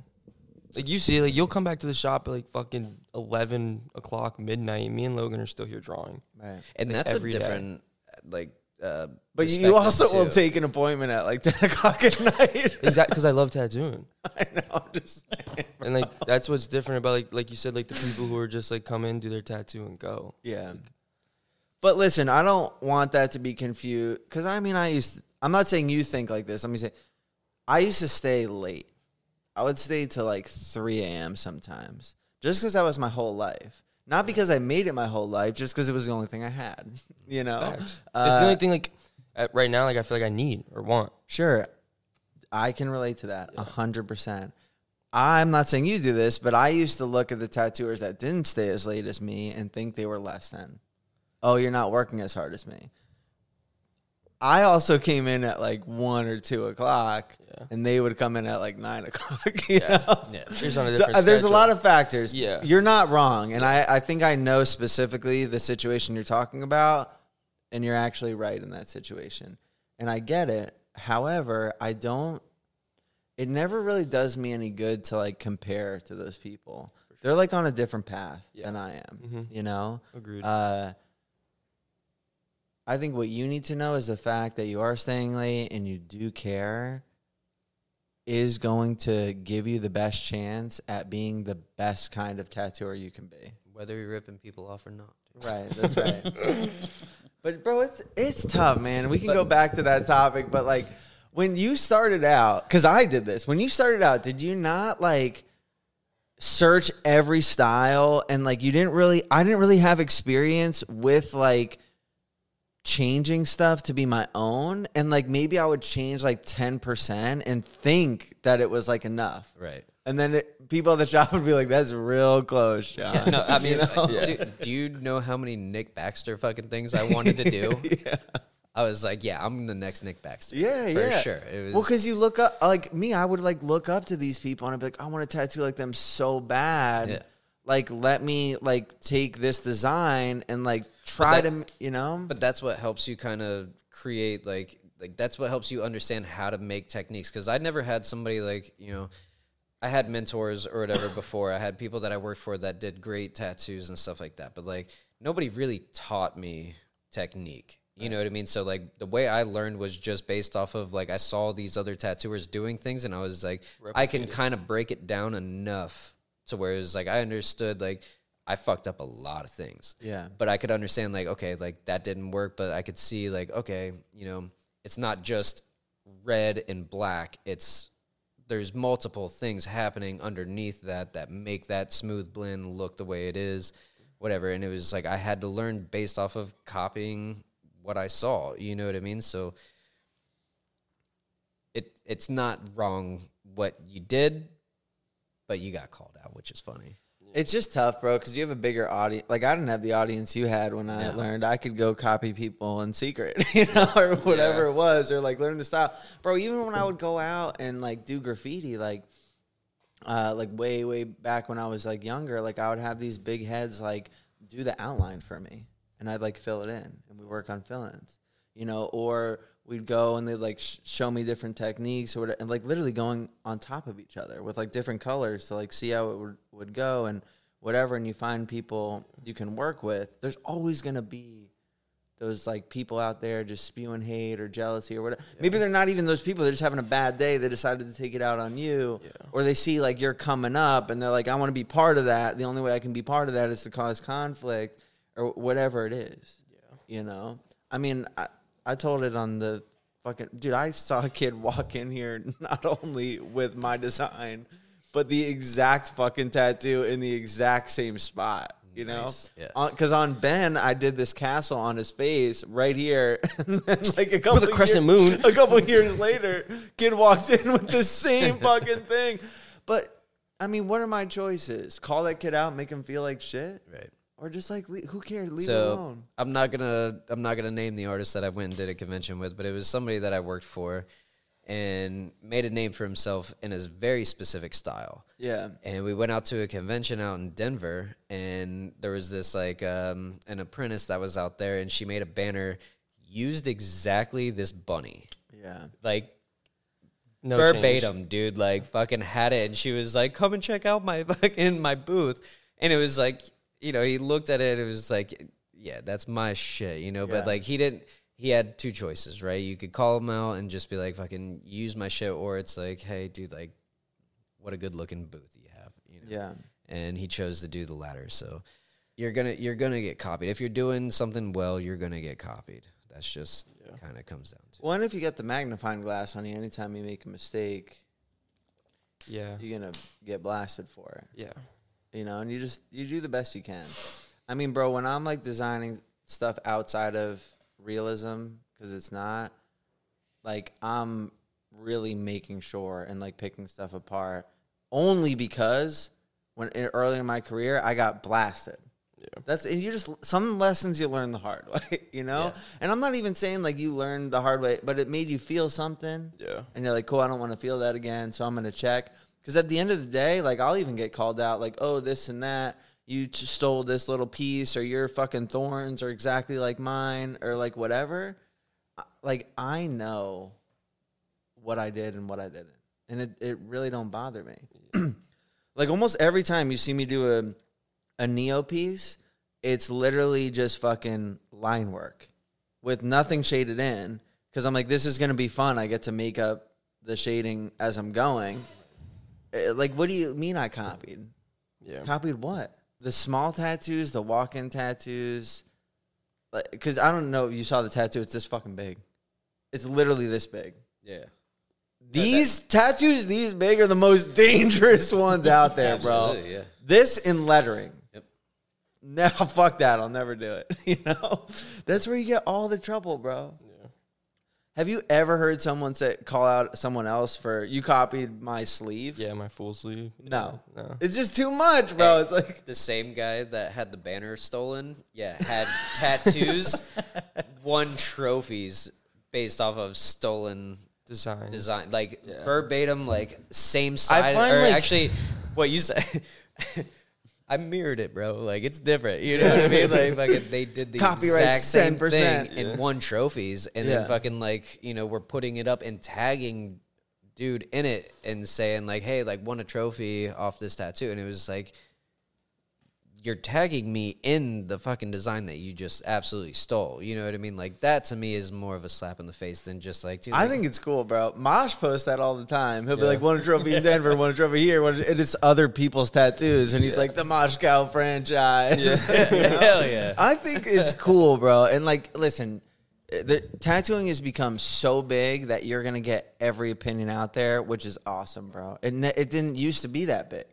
Like you see, like you'll come back to the shop at like fucking eleven o'clock midnight. and Me and Logan are still here drawing. Right. And Like, that's a every day. different, like. Uh, But you also will take an appointment at like 10 o'clock at night. Exactly, because I love tattooing, I know. I'm just saying. and like that's what's different about like like you said like the people who are just like come in do their tattoo and go. Yeah. But listen, I don't want that to be confused because I mean, I used. To, I'm not saying you think like this. Let me say, I used to stay late. I would stay till like 3 a.m. sometimes, just because that was my whole life. Not because I made it my whole life, just because it was the only thing I had. You know, Facts. it's Uh, the only thing like at, right now like I feel like I need or want. Sure. I can relate to that a hundred percent. I'm not saying you do this, but I used to look at the tattooers that didn't stay as late as me and think they were less than. Oh, you're not working as hard as me. I also came in at like one or two o'clock, Yeah. and they would come in at like nine o'clock. You know? Yeah. Here's on a So, uh, there's a lot of factors. Yeah. You're not wrong. And I, I think I know specifically the situation you're talking about, and you're actually right in that situation. And I get it. However, I don't, it never really does me any good to like compare to those people. They're like on a different path Yeah. than I am, Mhm. you know? Agreed. Uh, I think what you need to know is the fact that you are staying late and you do care is going to give you the best chance at being the best kind of tattooer you can be. Whether you're ripping people off or not. Right, that's right. but bro, it's it's tough, man. We can go back to that topic, but like when you started out, because I did this. When you started out, did you not like search every style and like you didn't really? I didn't really have experience with like changing stuff to be my own, and like maybe I would change like ten percent and think that it was like enough. Right. And then it, people at the shop would be like, "That's real close, John." No, I mean, know? dude, do you know how many Nick Baxter fucking things I wanted to do? yeah. I was like, yeah, I'm the next Nick Baxter. Yeah, for yeah, sure. It was, well, because you look up like me, I would like look up to these people and I'd be like, I want to tattoo like them so bad. Like, let me like take this design and like try that- to, you know. but that's what helps you kind of create like like that's what helps you understand how to make techniques. Because i never had somebody like you know i had mentors or whatever before. I had people that i worked for that did great tattoos and stuff like that. But like nobody really taught me technique. You know what i mean? So like the way i learned was just based off of like i saw these other tattooers doing things and i was like i can kind of break it down enough to where it's like i understood like i fucked up a lot of things yeah, but I could understand like okay, like that didn't work, but I could see like okay, you know, it's not just red and black. It's there's multiple things happening underneath that that make that smooth blend look the way it is, whatever. And it was like I had to learn based off of copying what I saw. You know what I mean? So it it's not wrong what you did, but you got called out, which is funny. it's just tough, bro, because you have a bigger audience. Like I didn't have the audience you had when I No. learned. I could go copy people in secret, you know, or whatever Yeah. it was, or like learn the style, bro. Even when I would go out and like do graffiti, like uh, like way way back when I was like younger, like I would have these big heads like do the outline for me, and I'd like fill it in, and we work on fill-ins, you know, or we'd go and they'd like sh- show me different techniques or whatever, and like literally going on top of each other with like different colors to like see how it would, would go and whatever, and you find people you can work with. There's always gonna be those like people out there just spewing hate or jealousy or whatever. Maybe they're not even those people. They're just having a bad day. They decided to take it out on you, Yeah. or they see like you're coming up and they're like, I want to be part of that. The only way I can be part of that is to cause conflict or whatever it is. Yeah. You know, I mean, I, I told it on the fucking dude. I saw a kid walk in here not only with my design, but the exact fucking tattoo in the exact same spot. You know, Nice. Yeah. because on Ben, I did this castle on his face right here, and then like a couple With a crescent year- moon. A couple years later, kid walks in with the same fucking thing. But I mean, what are my choices? Call that kid out, make him feel like shit, Right. Or just like le- who cares? Leave it so alone. I'm not gonna I'm not gonna name the artist that I went and did a convention with, but it was somebody that I worked for and made a name for himself in a very specific style. Yeah, And we went out to a convention out in Denver, and there was this like um, an apprentice that was out there, and she made a banner used exactly this bunny, yeah. like No change. verbatim, dude. Like fucking had it, and she was like, "Come and check out my fucking my booth," and it was like, you know, he looked at it, it was like, yeah, that's my shit, you know. Yeah. But like he didn't. He had two choices, right? You could call him out and just be like, "Fucking use my shit," or it's like, "Hey, dude, like, what a good looking booth you have," you know. Yeah. And he chose to do the latter. So you're gonna you're gonna get copied. If you're doing something well, you're gonna get copied. That's just kind of comes down to. Well, and if you get the magnifying glass on you, anytime you make a mistake, Yeah. you're gonna get blasted for it. Yeah. You know, and you just you do the best you can. I mean, bro, when I'm like designing stuff outside of realism because it's not like I'm really making sure and like picking stuff apart only because when in, early in my career I got blasted. Yeah. That's and you just some lessons you learn the hard way, you know. And I'm not even saying like you learned the hard way, but it made you feel something Yeah. and you're like, cool, I don't want to feel that again, so I'm gonna check. Because at the end of the day, like I'll even get called out, like, oh, this and that, you stole this little piece, or your fucking thorns are exactly like mine, or like whatever. Like I know what I did and what I didn't, and it, it really don't bother me. like almost every time you see me do a a neo piece, it's literally just fucking line work with nothing shaded in because I'm like, this is gonna be fun. I get to make up the shading as I'm going. Eh, Like, what do you mean I copied? Yeah. Copied what? The small tattoos, the walk-in tattoos. Because I don't know if you saw the tattoo. It's this fucking big. It's literally this big. Yeah. These tattoos, these big, are the most dangerous ones out there, bro. Yeah. This in lettering. Yep. No, fuck that. I'll never do it. You know, that's where you get all the trouble, bro. Have you ever heard someone say call out someone else for you copied my sleeve? Yeah, my full sleeve. No, No. it's just too much, bro. Hey, It's like the same guy that had the banner stolen. Yeah, had tattoos, won trophies based off of stolen Design. design, like Yeah. verbatim, like same side. find, or like- actually, what you said. I mirrored it, bro. Like it's different. You know what I mean? Like fucking, they did the Copyright's exact same 10%. thing Yeah. and won trophies, and Yeah. then fucking like you know we're putting it up and tagging dude in it and saying like, hey, like won a trophy off this tattoo, and it was like you're tagging me in the fucking design that you just absolutely stole. You know what I mean? Like that to me is more of a slap in the face than just like, dude. I like, think it's cool, bro. Mosh posts that all the time. He'll be Yeah. like, "Won a trophy in Denver, won a trophy here," won and it's other people's tattoos, and he's like, "The Mosh Cow franchise." You know? hell yeah. I think it's cool, bro. And like, listen, the tattooing has become so big that you're gonna get every opinion out there, which is awesome, bro. It it didn't used to be that big.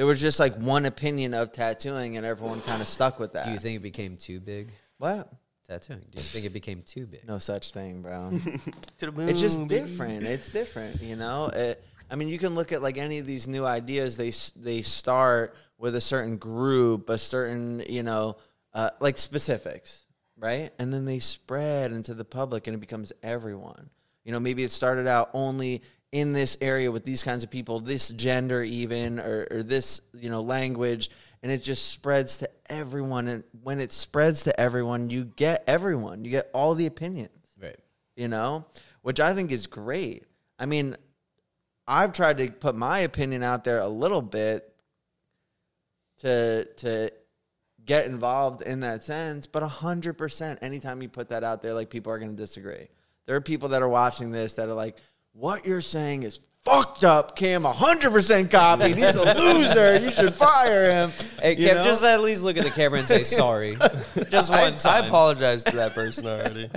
There was just like one opinion of tattooing, and everyone kind of stuck with that. Do you think it became too big? what? Tattooing. Do you think it became too big? No such thing, bro. To the moon, it's just baby. different. It's different, you know. It, I mean, you can look at like any of these new ideas. They they start with a certain group, a certain you know, uh, like specifics, right? And then they spread into the public, and it becomes everyone. You know, maybe it started out only in this area with these kinds of people, this gender even, or, or this you know language, and it just spreads to everyone. And when it spreads to everyone, you get everyone. You get all the opinions Right. you know, which I think is great. I mean, I've tried to put my opinion out there a little bit to to get involved in that sense, but 100% anytime you put that out there like people are going to disagree. There are people that are watching this that are like what you're saying is fucked up. Cam 100% copied. He's a loser. You should fire him. Hey, You know? just at least look at the camera and say sorry. just I, one I time. apologize to that person already.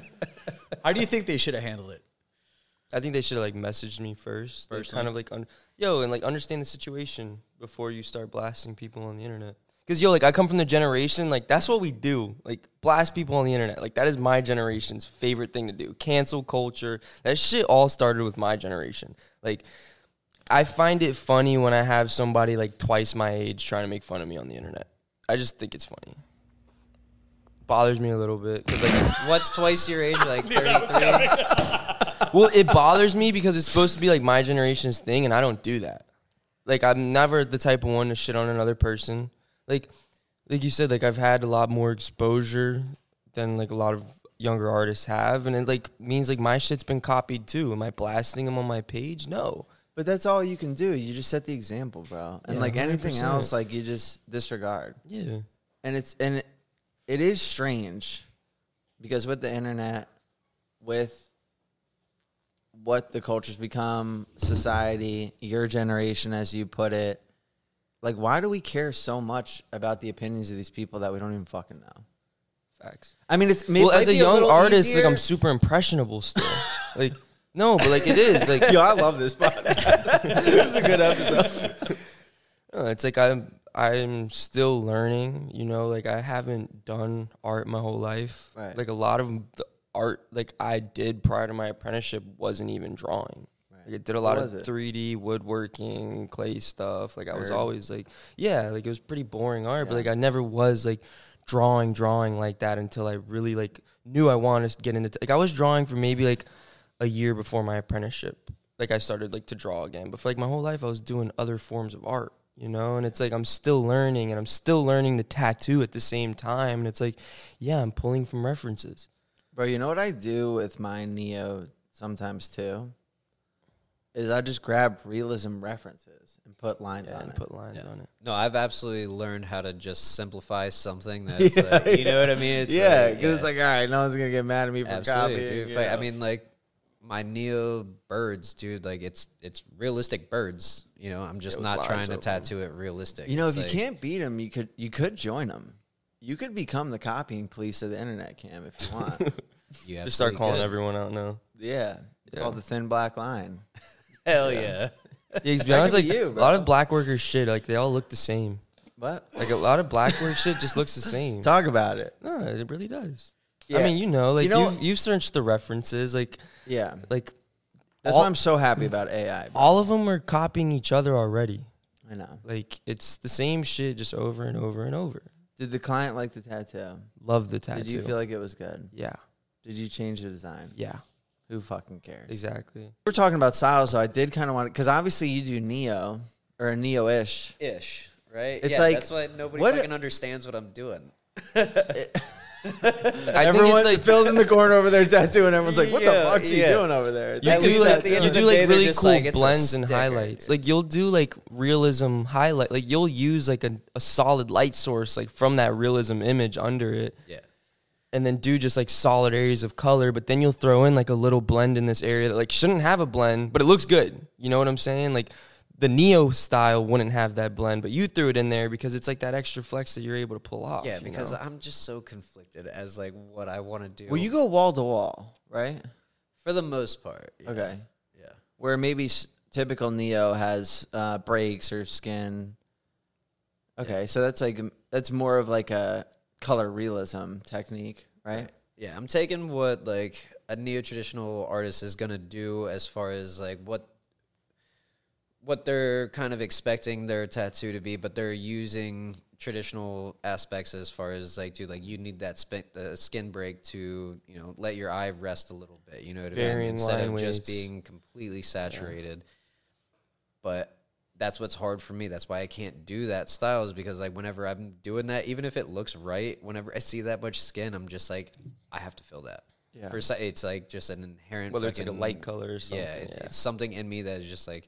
How do you think they should have handled it? I think they should have like messaged me first, like, Personally. kind of like, un- yo, and like understand the situation before you start blasting people on the internet. Cause yo, like I come from the generation, like that's what we do, like blast people on the internet. Like that is my generation's favorite thing to do. Cancel culture, that shit all started with my generation. Like I find it funny when I have somebody like twice my age trying to make fun of me on the internet. I just think it's funny. Bothers me a little bit because like What's twice your age? Like 33? well, it bothers me because it's supposed to be like my generation's thing, and I don't do that. Like I'm never the type of one to shit on another person. Like, like you said, like I've had a lot more exposure than like a lot of younger artists have, and it like means like my shit's been copied too. Am I blasting them on my page? No. But that's all you can do. You just set the example, bro. And Yeah, like anything 100%. else, like you just disregard. Yeah. and it's and it, it is strange because with the internet with what the culture's become society your generation as you put it like why do we care so much about the opinions of these people that we don't even fucking know? Facts. I mean, it's maybe well, as a young little artist, easier. like I'm super impressionable still. like no, but like it is like Yo, I love this podcast. this is a good episode. Uh, it's like I'm I'm still learning, you know, like I haven't done art my whole life. Right. Like a lot of the art like I did prior to my apprenticeship wasn't even drawing. Like I did a lot of it? 3D woodworking, clay stuff. Like I was always like yeah, like it was pretty boring art, but like I never was like drawing drawing like that until I really like knew I wanted to get into like I was drawing for maybe like a year before my apprenticeship. Like I started like to draw again, but for like my whole life I was doing other forms of art, you know. And it's like I'm still learning, and I'm still learning to tattoo at the same time. And it's like, yeah, I'm pulling from references. Bro, you know what I do with my Neo sometimes too? Is I just grab realism references and put lines Yeah, on and it. put lines Yeah. on it. No, I've absolutely learned how to just simplify something that's, uh, like, you know what I mean? It's uh, yeah, like, because it's like, all right, no one's gonna get mad at me for absolutely, copying. dude. you If I, I mean, like my neo birds, dude. Like it's it's realistic birds. You know, I'm just not trying to over 'em. tattoo it realistic. you know, It's if you can't beat them, you could you could join them. You could become the copying police of the internet, Cam, if you want. you Just start calling could. everyone out now. yeah, Yeah. called the thin black line. Hell yeah. Yeah, to be That honest, could like be you, a lot bro. of black workers shit, like they all look the same. What? Like a lot of black work shit just looks the same. Talk about it. No, it really does. Yeah. I mean, you know, like You know- you've you've searched the references, like Yeah, like that's all, why I'm so happy about AI. bro. all of them are copying each other already. I know. Like it's the same shit just over and over and over. Did the client like the tattoo? Love the tattoo. Did you feel like it was good? yeah, Did you change the design? yeah, Who fucking cares? exactly. We're talking about styles, so I did kind of want because obviously you do neo or a neo-ish. Ish, right? It's yeah, like- that's why nobody what- fucking understands what I'm doing. I think Everyone it's like Phil's in the corner over there tattooing. Everyone's like, "What the Yeah, fuck's he doing over there?" you At do like the you of the do day, like really cool like, blends and sticker. highlights. Like you'll do like realism highlight. Like you'll use like a, a solid light source like from that realism image under it. Yeah. And then do just like solid areas of color, but then you'll throw in like a little blend in this area that like shouldn't have a blend, but it looks good. You know what I'm saying? Like the neo style wouldn't have that blend, but you threw it in there because it's like that extra flex that you're able to pull off. Yeah, you because know? I'm just so conflicted as like what I want to do. Well, you go wall to wall, right? for the most part. yeah. Okay. Yeah. Where maybe s- typical neo has uh, breaks or skin. Okay, so that's like that's more of like a color realism technique, right? Yeah, I'm taking what like a neo traditional artist is gonna do as far as like what what they're kind of expecting their tattoo to be, but they're using traditional aspects as far as like, dude, like you need that sp- uh, skin break to you know let your eye rest a little bit. You know what I mean? Instead of line just being completely saturated. But that's what's hard for me. That's why I can't do that style is because like whenever I'm doing that, even if it looks right, whenever I see that much skin, I'm just like, I have to feel that. Yeah. For it's like just an inherent whether it's like a light color or something. yeah, it- yeah. it's something in me that is just like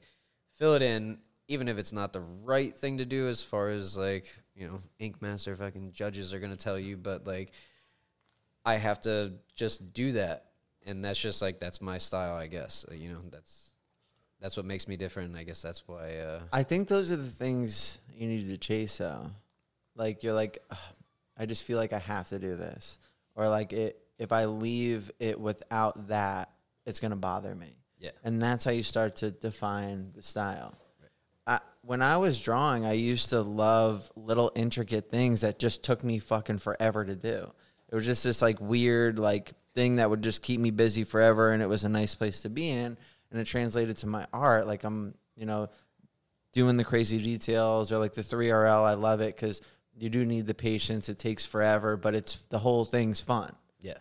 fill it in, even if it's not the right thing to do as far as like you know, ink master fucking judges are gonna tell you, but like I have to just do that, and that's just like that's my style, I guess. You know, that's that's what makes me different. I guess that's why. Uh, I think those are the things you need to chase though. Like you're like, I just feel like I have to do this, or like it. If I leave it without that, it's gonna bother me. yeah, and that's how you start to define the style. I, when I was drawing, I used to love little intricate things that just took me fucking forever to do. It was just this like weird like thing that would just keep me busy forever, and it was a nice place to be in. And it translated to my art. Like I'm, you know, doing the crazy details or like the three RL. I love it because you do need the patience. It takes forever, but it's the whole thing's fun. yeah,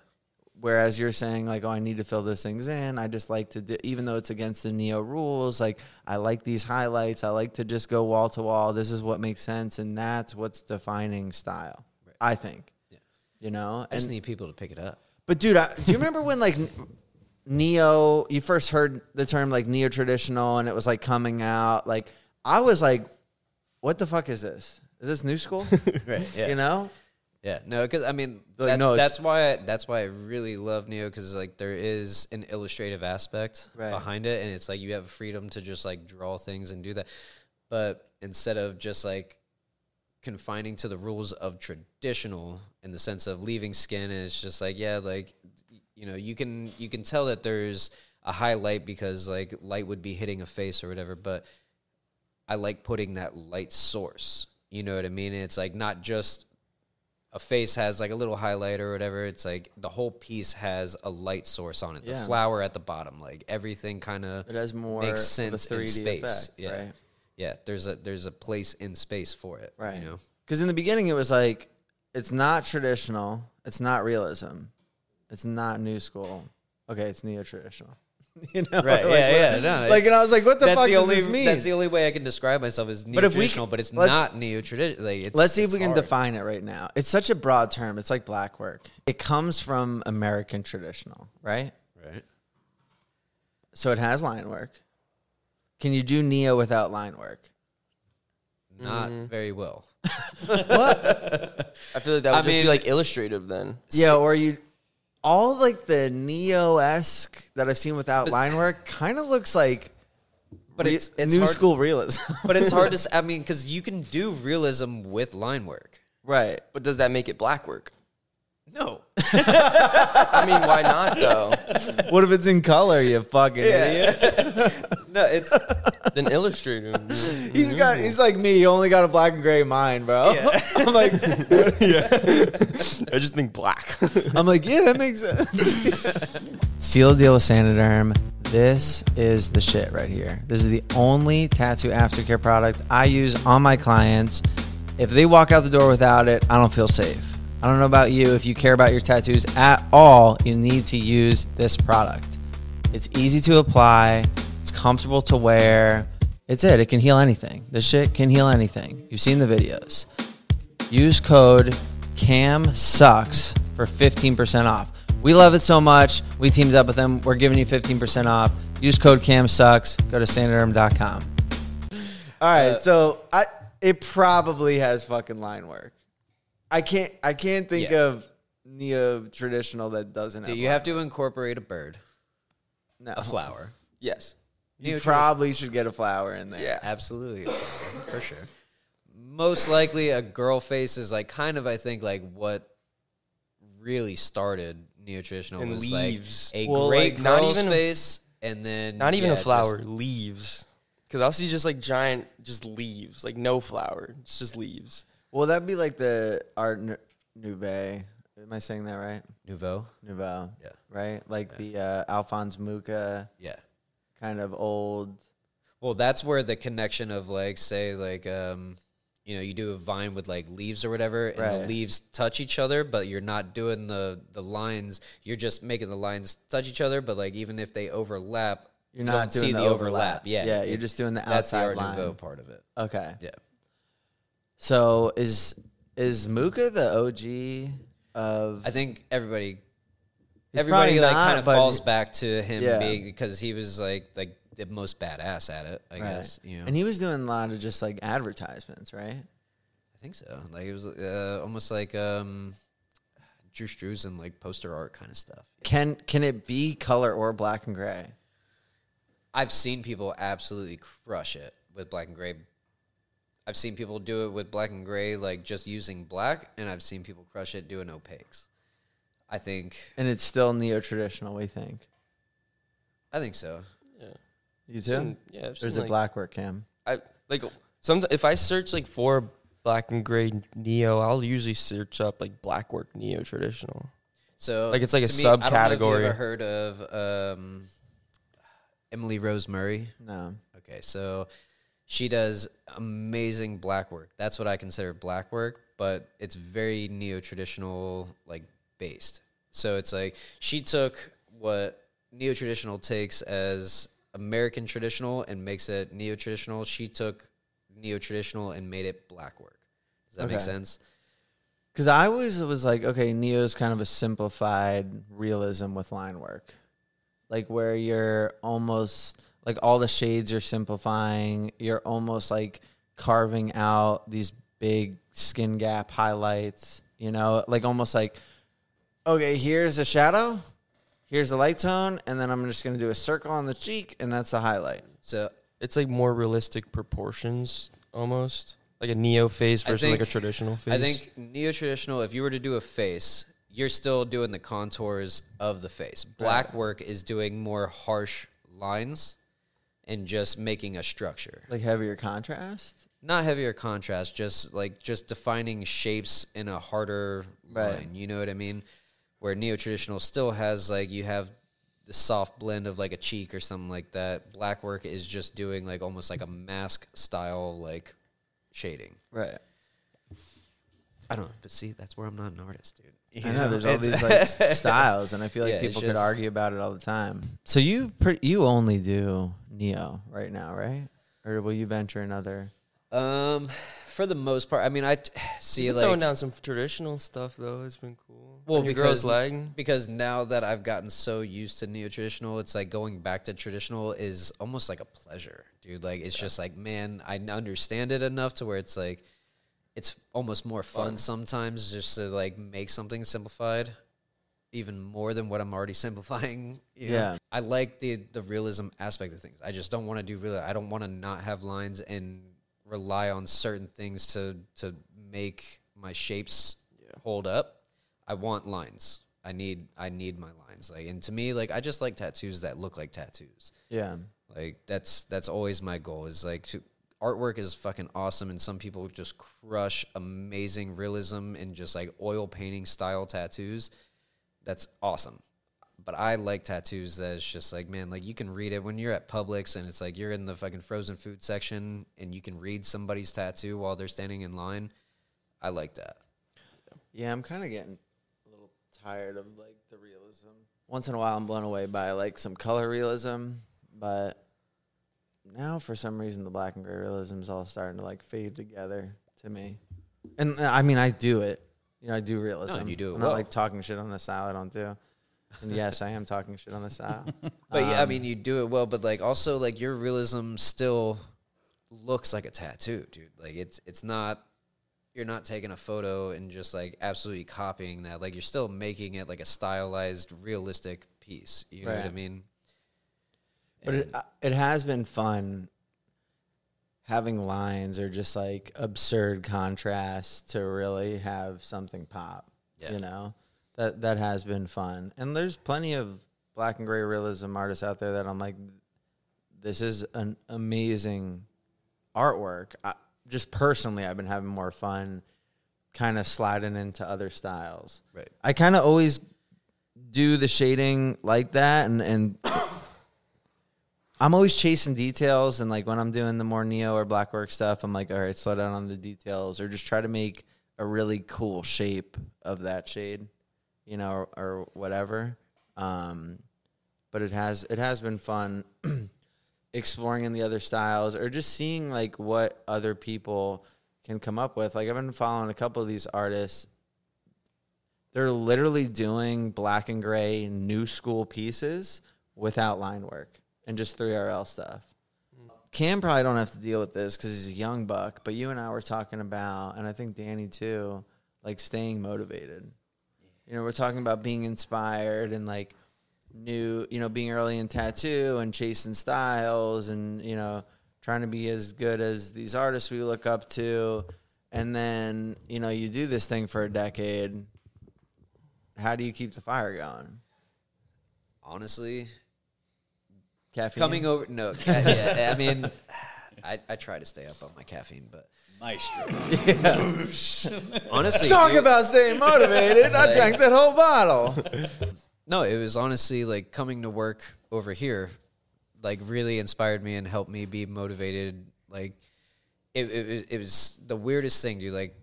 Whereas you're saying like, oh, I need to fill those things in. I just like to, do, even though it's against the neo rules. Like I like these highlights. I like to just go wall to wall. This is what makes sense, and that's what's defining style. Right. I think. Yeah. You know, I just and need people to pick it up. but dude, I, do you remember when like neo? You first heard the term like neo traditional, and it was like coming out. Like I was like, what the fuck is this? Is this new school? Right. Yeah. You know? Yeah, no, because I mean, Like, that- no, that's why I, that's why I really love Neo because like there is an illustrative aspect Right. behind it, and it's like you have freedom to just like draw things and do that. but instead of just like confining to the rules of traditional in the sense of leaving skin, and it's just like yeah, like you know, you can you can tell that there's a highlight because like light would be hitting a face or whatever, but I like putting that light source. You know what I mean? it's like not just a face has like a little highlight or whatever. It's like the whole piece has a light source on it. Yeah. The flower at the bottom, like everything kind of It has more makes sense in 3D space. effect, yeah, right? yeah. There's a there's a place in space for it. Right. You know. Because in the beginning, it was like, it's not traditional. It's not realism. It's not new school. Okay, it's neo traditional. you know, Right, Like, yeah, what- yeah, no, like, and I was like, what the fuck the does only this mean? that's the only way I can describe myself as neo But if we traditional, c- but it's not neo traditional. Like Let's see if it's we can hard. define it right now. It's such a broad term. It's like black work. It comes from American traditional, right? Right. So it has line work. Can you do neo without line work? Not Mm-hmm. very well. What? I feel like that would I just be like illustrative then. Yeah, or you all like the neo esque that I've seen without line work kind of looks like But re- it's it's new hard, school realism. But it's hard to. s- I mean, because you can do realism with line work. right. But does that make it black work? No. I mean, why not though? What if it's in color? You fucking idiot. No, it's then illustrative. He's got. He's like me. He only got a black and gray mind, bro. I'm like, yeah. I just think black. I'm like, yeah, that makes sense. Seal a deal with Saniderm. This is the shit right here. This is the only tattoo aftercare product I use on my clients. If they walk out the door without it, I don't feel safe. I don't know about you. If you care about your tattoos at all, you need to use this product. It's easy to apply, it's comfortable to wear. It's it. It can heal anything. This shit can heal anything. You've seen the videos. Use code CAMSUCKS for 15% off. We love it so much. We teamed up with them. We're giving you 15% off. Use code CAMSUCKS. Go to saniderm.com. All right. Uh, so I it probably has fucking line work. I can't I can't think Yeah. of neo traditional that doesn't have Do you have to incorporate a bird, No. a flower? yes. You probably should get a flower in there. Yeah. Absolutely, a flower, for sure. Most likely, a girl face is like kind of I think like what really started neo traditional And was leaves. like a Well, great like, not girl's even- face, and then Not even yeah, a flower, just- leaves. Because I'll see just like giant, just leaves, like no flower, it's just leaves. Well, that'd be like the art nu- nouveau. Am I saying that right? nouveau. Nouveau. Yeah. Right? Like the uh, Alphonse Mucha Yeah. kind of old. Well, that's where the connection of like, say, like, um, you know, you do a vine with like leaves or whatever, and Right. the leaves touch each other, but you're not doing the the lines. You're just making the lines touch each other, but like even if they overlap, You're you not doing see the the, overlap. Yeah, Yeah, you're just doing the outside that's the Art line. Nouveau part of it. Okay. Yeah. So is is Mucha the OG of I think everybody, everybody like not, kind of falls back to him Yeah. being because he was like like the most badass at it. I Right. guess you know. And he was doing a lot of just like advertisements, right? I think so. Like it was uh, almost like um, Drew Struzan like poster art kind of stuff. Can can it be color or black and gray? I've seen people absolutely crush it with black and gray. I've seen people do it with black and gray, like just using black, and I've seen people crush it doing opaques. I think, And it's still neo traditional, we think. I think so. Yeah. You too? Seen- yeah. I've or seen, is it like, black work cam? I like some. If I search like for black and gray neo, I'll usually search up like black work neo traditional. So, Like, it's like a to me, I don't know if subcategory. you ever heard of um, Emily Rose Murray? No. Okay, so she does amazing black work. That's what I consider black work, but it's very neo traditional, like based. So it's like she took what neo traditional takes as American traditional and makes it neo traditional. She took neo traditional and made it black work. Does that make sense? Because I always was like, okay, neo is kind of a simplified realism with line work. Like where you're almost like all the shades you're simplifying, you're almost like carving out these big skin gap highlights, you know, like almost like, okay, here's a shadow, here's a light tone, and then I'm just gonna do a circle on the cheek, and that's the highlight. So It's like more realistic proportions, almost like a neo face versus like a traditional face. I think neo traditional. If you were to do a face, you're still doing the contours of the face. Black work is doing more harsh lines and just making a structure. Like heavier contrast. Not heavier contrast, just like just defining shapes in a harder Right. line. You know what I mean? Where neo traditional still has like you have the soft blend of like a cheek or something like that. Black work is just doing like almost like a mask style like shading. Right. I don't know, but see, that's where I'm not an artist, dude. I You know there's all these like styles, and I feel like Yeah, it's people could argue about it all the time. So you pre- you only do neo right now, right? Or will you venture another? Um, for the most part, I mean, I t- see You're like throwing down some traditional stuff though. It's been cool. Well, When because girls lagging. because now that I've gotten so used to neo traditional, it's like going back to traditional is almost like a pleasure, dude. Like it's just like, man, I understand it enough to where it's like, it's almost more fun, sometimes just to like make something simplified, even more than what I'm already simplifying. you know? Yeah. I like the the realism aspect of things. I just don't want to do real. I don't want to not have lines and rely on certain things to to make my shapes hold up. I want lines. I need I need my lines. Like and to me, like I just like tattoos that look like tattoos. Yeah. Like that's that's always my goal. Is like to, artwork is fucking awesome, and some people just crush amazing realism and just like oil painting style tattoos. That's awesome. But I like tattoos that it's just like, man, like you can read it when you're at Publix and it's like you're in the fucking frozen food section and you can read somebody's tattoo while they're standing in line. I like that. Yeah, I'm kind of getting a little tired of like the realism. Once in a while, I'm blown away by like some color realism, but now for some reason the black and gray realism is all starting to like fade together to me. And uh, I mean, I do it. You know, I do realism. and you do it I'm not like talking shit on the style. I don't do. And yes, I am talking shit on the style. But yeah, I Um, mean, you do it well, but like also like your realism still looks like a tattoo, dude. Like it's it's not you're not taking a photo and just like absolutely copying that. Like you're still making it like a stylized, realistic piece. You know what I mean? But it, uh, it has been fun having lines or just like absurd contrasts to really have something pop. Yeah. You know, that that has been fun. And there's plenty of black and gray realism artists out there that I'm like, this is an amazing artwork. I, just personally, I've been having more fun kind of sliding into other styles. right. I kind of always do the shading like that, and and I'm always chasing details. And like when I'm doing the more neo or black work stuff, I'm like, all right, slow down on the details, or just try to make a really cool shape of that shade, you know, or, or whatever. Um, but it has it has been fun exploring in the other styles or just seeing like what other people can come up with. Like I've been following a couple of these artists they're literally doing black and gray new school pieces without line work and just 3RL stuff. Cam probably don't have to deal with this because he's a young buck, but you and I were talking about, and I think Danny too, like staying motivated. You know, we're talking about being inspired and like new, you know, being early in tattoo and chasing styles and, you know, trying to be as good as these artists we look up to. And then, you know, you do this thing for a decade how do you keep the fire going? Honestly, Caffeine. coming over no, ca- yeah, I mean, I, I try to stay up on my caffeine, but Maestro. honestly, Talk dude- about staying motivated. I drank that whole bottle. No, it was honestly like coming to work over here, like really inspired me and helped me be motivated. Like it, it, was- it was the weirdest thing, dude. Like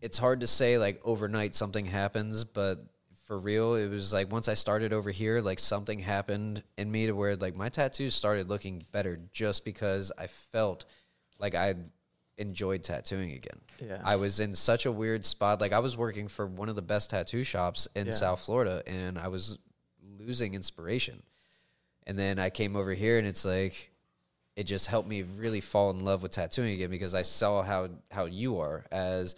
it's hard to say like overnight something happens, but for real, it was like once I started over here, like something happened in me to where like my tattoos started looking better just because I felt like I enjoyed tattooing again. Yeah. I was in such a weird spot. Like I was working for one of the best tattoo shops in Yeah. South Florida and I was losing inspiration. And then I came over here and it's like it just helped me really fall in love with tattooing again because I saw how how you are as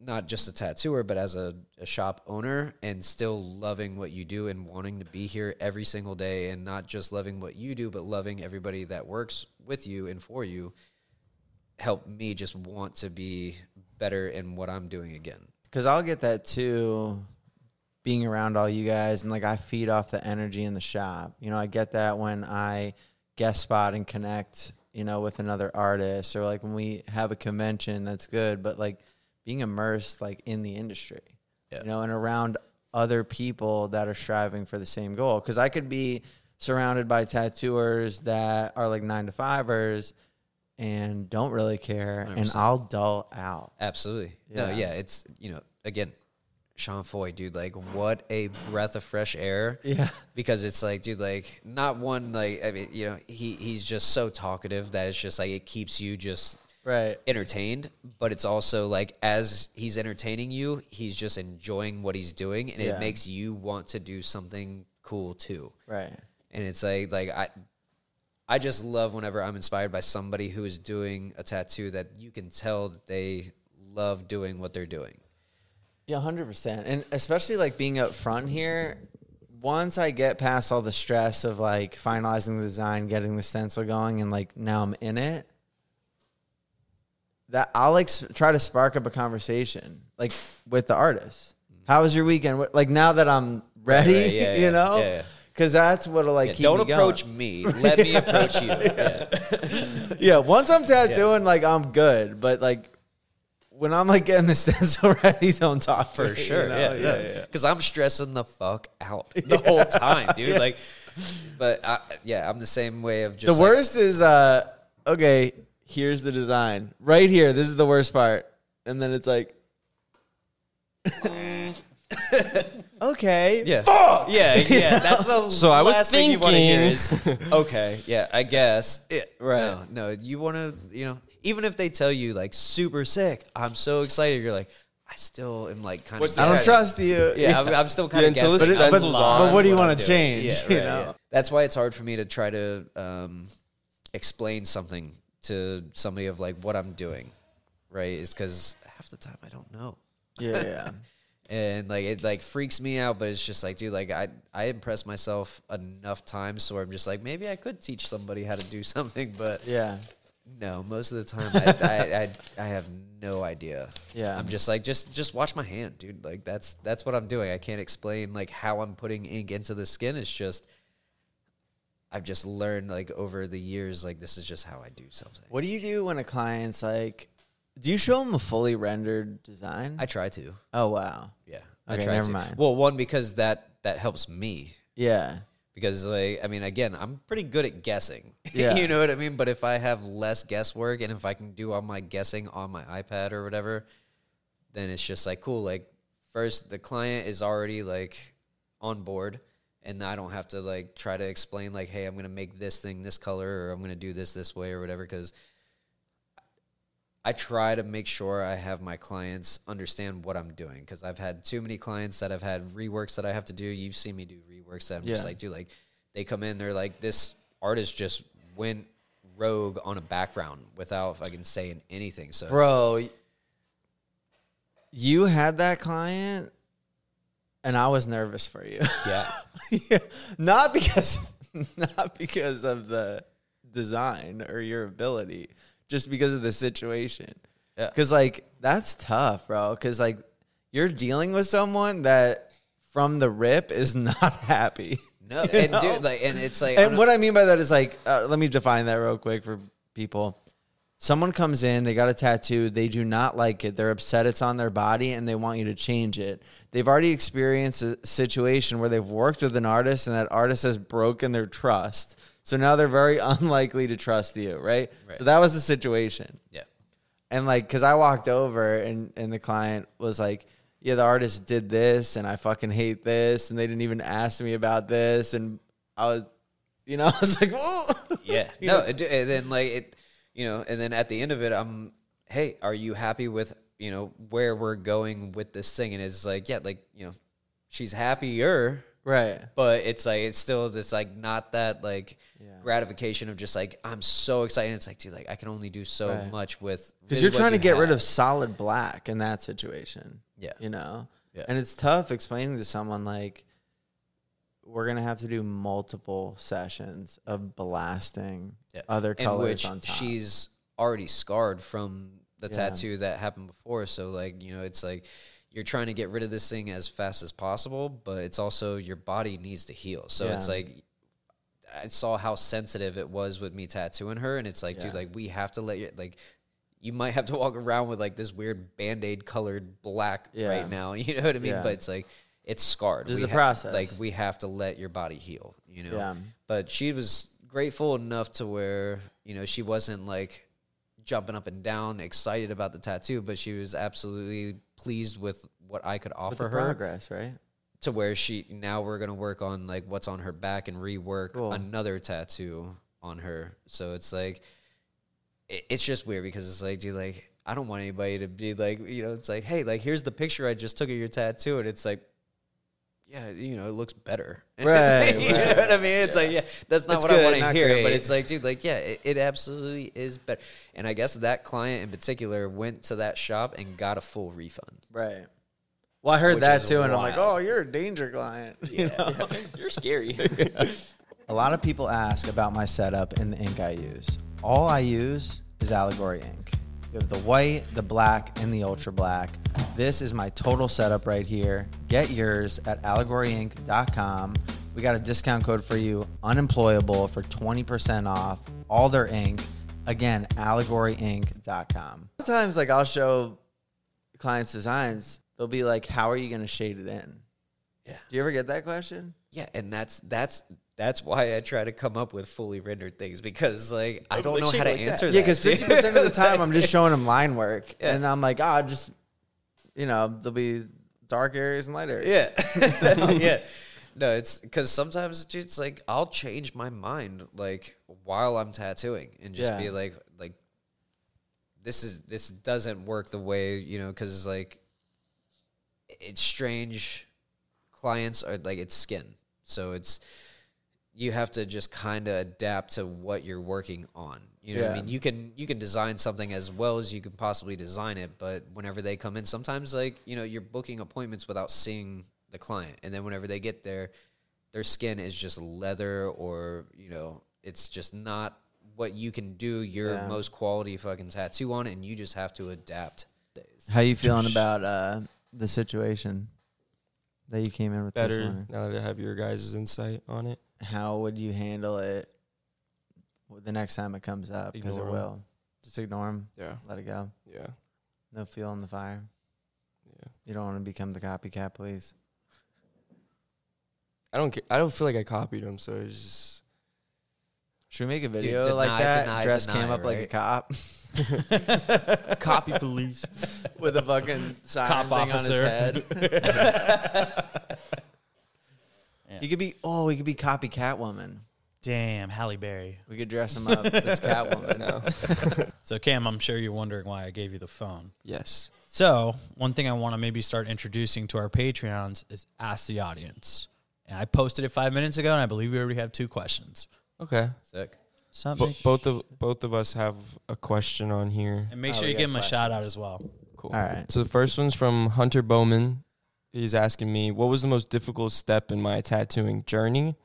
not just a tattooer, but as a, a shop owner and still loving what you do and wanting to be here every single day and not just loving what you do, but loving everybody that works with you and for you help me just want to be better in what I'm doing again. Because I'll get that too, being around all you guys, and like I feed off the energy in the shop. You know, I get that when I guest spot and connect, you know, with another artist, or like when we have a convention. That's good, but like being immersed like in the industry, Yeah. you know, and around other people that are striving for the same goal. Because I could be surrounded by tattooers that are like nine to fivers and don't really care, and 100%. I'll dull out. Absolutely. No, Yeah. yeah, it's, you know, again, Sean Foy, dude, like what a breath of fresh air. Yeah. because it's like, dude, like not one like I mean, you know, he he's just so talkative that it's just like it keeps you just Right. entertained, but it's also like as he's entertaining you, he's just enjoying what he's doing, and Yeah. it makes you want to do something cool too. Right. And it's like like I I just love whenever I'm inspired by somebody who is doing a tattoo that you can tell that they love doing what they're doing. Yeah, hundred percent, and especially like being up front here. Once I get past all the stress of like finalizing the design, getting the stencil going, and like now I'm in it, that I'll like try to spark up a conversation like with the artist. How was your weekend? Like now that I'm ready, right, yeah, you yeah, know, yeah, yeah. because that's what'll like Yeah, keep don't me going. approach me. Let me approach you. Yeah. Yeah, once I'm tattooing, like I'm good, but like when I'm like getting the stencil ready, don't talk For sure. you know? yeah, yeah, yeah. Because I'm stressing the fuck out the whole time, dude. Like, but I, yeah, I'm the same way of just the like, worst is uh okay here's the design right here this is the worst part and then it's like okay Yeah. Yeah, yeah. That's the So I was last thing you want to hear is thinking. okay, yeah, I guess. Yeah, Right. No, no, you want to, you know, even if they tell you like super sick, I'm so excited. You're like, I still am like kind What's of. the i don't trust you Yeah, I'm, I'm still kind Yeah, of until the guessing. but, it- but, stencil's on but what do you want to change Yeah, you know yeah. That's why it's hard for me to try to um, explain something to somebody of like what I'm doing, right? Is because half the time I don't know. yeah yeah and like it like freaks me out but it's just like dude like i i impress myself enough times so i'm just like maybe i could teach somebody how to do something but yeah no most of the time I, I, I i have no idea Yeah. i'm just like just just watch my hand dude like that's that's what i'm doing i can't explain like how i'm putting ink into the skin it's just i've just learned like over the years like this is just how i do something. What do you do when a client's like do you show them a fully rendered design? I try to. Oh wow. Yeah. Okay, i try never to. mind. well one because that that helps me. Yeah. Because like I mean again I'm pretty good at guessing. Yeah. you know what I mean? But if I have less guesswork and if I can do all my guessing on my iPad or whatever, then it's just like cool. Like first the client is already like on board and I don't have to like try to explain like hey, I'm going to make this thing this color or I'm going to do this this way or whatever cuz I try to make sure I have my clients understand what I'm doing because I've had too many clients that have had reworks that I have to do. You've seen me do reworks that I'm just like, do like they come in, they're like, this artist just went rogue on a background without fucking saying anything. So, bro you had that client and i was nervous for you yeah, Yeah, not because not because of the design or your ability, just because of the situation. Yeah. Cuz like that's tough, bro, cuz like you're dealing with someone that from the rip is not happy. no, You and know? dude, like, and it's like, and not- what I mean by that is like, uh, let me define that real quick for people. Someone comes in, they got a tattoo, they do not like it, they're upset it's on their body, and they want you to change it. They've already experienced a situation where they've worked with an artist, and that artist has broken their trust. So now they're very unlikely to trust you, right? Right. So that was the situation. yeah, And like, cause I walked over and, and the client was like, yeah, the artist did this and I fucking hate this. And they didn't even ask me about this. And I was, you know, I was like, whoa. yeah, no, know? and then like it, you know, and then at the end of it, I'm, hey, are you happy with you know where we're going with this thing? And it's like, yeah, like you know, she's happier Right. but it's like it's still it's like not that like Yeah. gratification of just like I'm so excited. It's like dude, like I can only do so Right. much with Because you're trying to you get rid of solid black in that situation. Yeah. You know? Yeah. And it's tough explaining to someone like we're gonna have to do multiple sessions of blasting Yeah. other colors which on top. she's already scarred from the Yeah. tattoo that happened before. So like you know, it's like you're trying to get rid of this thing as fast as possible, but it's also your body needs to heal. So it's like I saw how sensitive it was with me tattooing her, and it's like, dude, like we have to let you like. You might have to walk around with like this weird band aid colored black Yeah. right now. You know what I mean? Yeah. But it's like it's scarred. This is We a ha- process. Like we have to let your body heal. You know Yeah. but she was grateful enough to where you know she wasn't like jumping up and down excited about the tattoo but she was absolutely pleased with what i could offer the her progress, right? to where she now we're gonna work on like what's on her back and rework Cool. another tattoo on her so it's like it, it's just weird because it's like dude like i don't want anybody to be like you know it's like hey like here's the picture i just took of your tattoo and it's like yeah, you know, it looks better. Right, you know what I mean? It's like, yeah, that's not It's what I want to hear. But it's like, dude, like, yeah, it, it absolutely is better. And I guess that client in particular went to that shop and got a full refund. Right. Well, I heard that too, and I'm like, oh, you're a danger client. You know? You're scary. A lot of people ask about my setup and the ink I use. All I use is Allegory ink. We have the white, the black, and the ultra black. This is my total setup right here. Get yours at allegoryink.com. We got a discount code for you, unemployable, for 20% off all their ink. Again, allegoryink.com. Sometimes, like, I'll show clients designs, they'll be like, How are you going to shade it in? Yeah. Do you ever get that question? Yeah, and that's that's that's why I try to come up with fully rendered things because like I don't know how to like that. answer Yeah, because fifty percent of the time I'm just showing them line work, Yeah. and I'm like, ah, just you know, there'll be dark areas and light areas. Yeah. yeah. No, it's because sometimes it's like I'll change my mind like while I'm tattooing and just Yeah. be like, like this is this doesn't work the way you know because like it's strange. Clients are like it's skin, so it's you have to just kind of adapt to what you're working on. You know what I mean? You can you can design something as well as you can possibly design it, but whenever they come in, sometimes like you know you're booking appointments without seeing the client, and then whenever they get there, their skin is just leather or you know it's just not what you can do your Yeah. most quality fucking tattoo on, and you just have to adapt. How you feeling about uh, the situation that you came in with this Better one? now that I have your guys' insight on it. How would you handle it the next time it comes up? Because it Ignore 'em. will. Just ignore them. Yeah. Let it go. Yeah. No fuel in the fire. Yeah. You don't want to become the copycat, please. I don't. Ca- I don't feel like I copied him, so it's just. Should we make a video like deny, that? deny, Dress deny, cam up like a cop Copy police. with a fucking siren Cop thing officer. on his head. Yeah. You could be. Oh, he could be copy Catwoman. Damn, Halle Berry. We could dress him up as Catwoman. no. So Cam, I'm sure you're wondering why I gave you the phone. yes. So one thing I want to maybe start introducing to our Patreons is ask the audience. And I posted it five minutes ago, and I believe we already have two questions. Okay. Sick. So Bo- make- both of both of us have a question on here. and make Oh, sure you got give them a shout out as well. Cool. All right. So the first one's from Hunter Bowman. He's asking me, what was the most difficult step in my tattooing journey?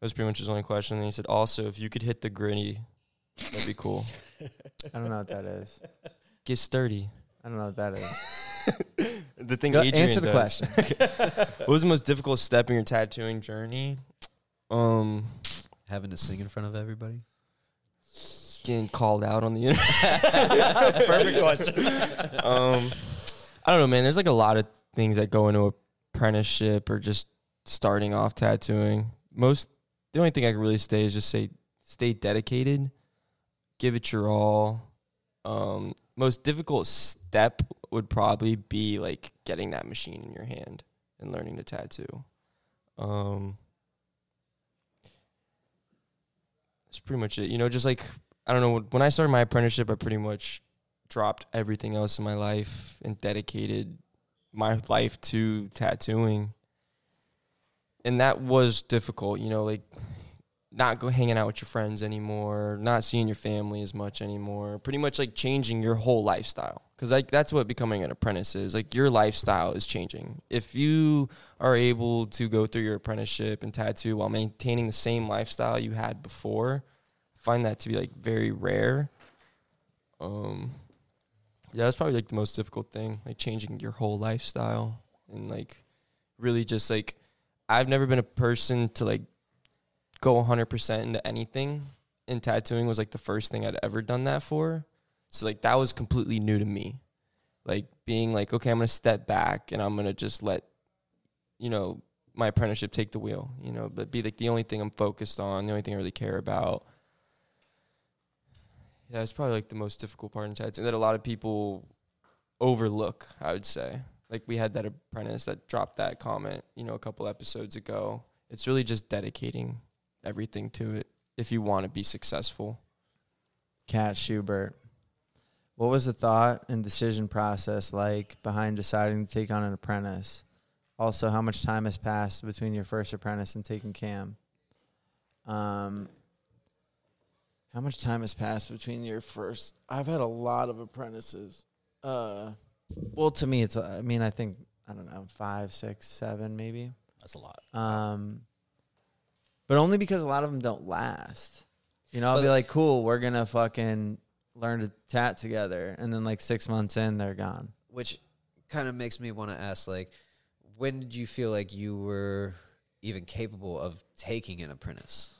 That was pretty much his only question. And he said, also, if you could hit the gritty, that'd be cool. I don't know what that is. Get sturdy. I don't know what that is. The thing Go- Adrian answer the does. question. what was the most difficult step in your tattooing journey? Um, Having to sing in front of everybody. getting called out on the internet. Perfect question. um, I don't know, man. There's like a lot of things that go into apprenticeship or just starting off tattooing. Most the only thing I can really say is just say stay dedicated, give it your all. Um, most difficult step would probably be like getting that machine in your hand and learning to tattoo. Um, that's pretty much it. You know, just like I don't know. When I started my apprenticeship, I pretty much dropped everything else in my life and dedicated my life to tattooing. and that was difficult. You know, like not go hanging out with your friends anymore, not seeing your family as much anymore. Pretty much like changing your whole lifestyle. Cause like that's what becoming an apprentice is. Like your lifestyle is changing. If you are able to go through your apprenticeship and tattoo while maintaining the same lifestyle you had before, I find that to be like very rare. Um yeah, that's probably like the most difficult thing, like changing your whole lifestyle and like really just like I've never been a person to like go 100% into anything and tattooing was like the first thing I'd ever done that for. So like that was completely new to me. Like being like okay, I'm going to step back and I'm going to just let you know my apprenticeship take the wheel, you know, but be like the only thing I'm focused on, the only thing I really care about. Yeah, it's probably like the most difficult part in tattooing that a lot of people overlook, I would say. Like we had that apprentice that dropped that comment, you know, a couple episodes ago. It's really just dedicating everything to it if you want to be successful. Cat Schubert. What was the thought and decision process like behind deciding to take on an apprentice? Also, how much time has passed between your first apprentice and taking cam? Um, how much time has passed between your first? I've had a lot of apprentices. Uh, well, to me, it's. I mean, I think I don't know, five, six, seven, maybe. That's a lot. Um, but only because a lot of them don't last. You know, I'll be like, cool, we're gonna fucking learn to tat together, and then like six months in, they're gone. Which kind of makes me want to ask, like, when did you feel like you were even capable of taking an apprentice?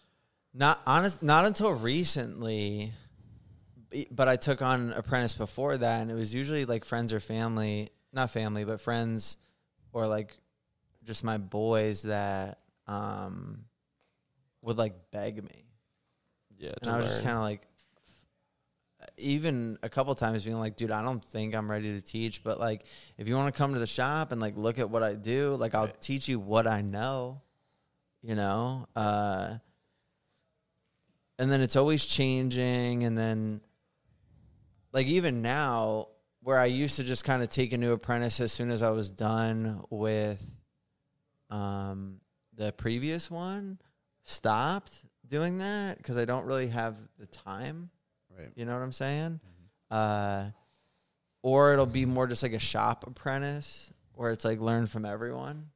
Not honest, not until recently. But I took on apprentice before that, and it was usually like friends or family, not family, but friends, or like just my boys that um would like beg me. Yeah, And I was just kind of like, even a couple times being like, dude, I don't think I'm ready to teach, but like, if you want to come to the shop and like look at what I do, like, I'll teach you what I know, you know? Uh, and then it's always changing. And then, like, even now, where I used to just kind of take a new apprentice as soon as I was done with um, the previous one, stopped doing that because I don't really have the time. Right. You know what I'm saying? Uh, or it'll be more just like a shop apprentice where it's like learn from everyone.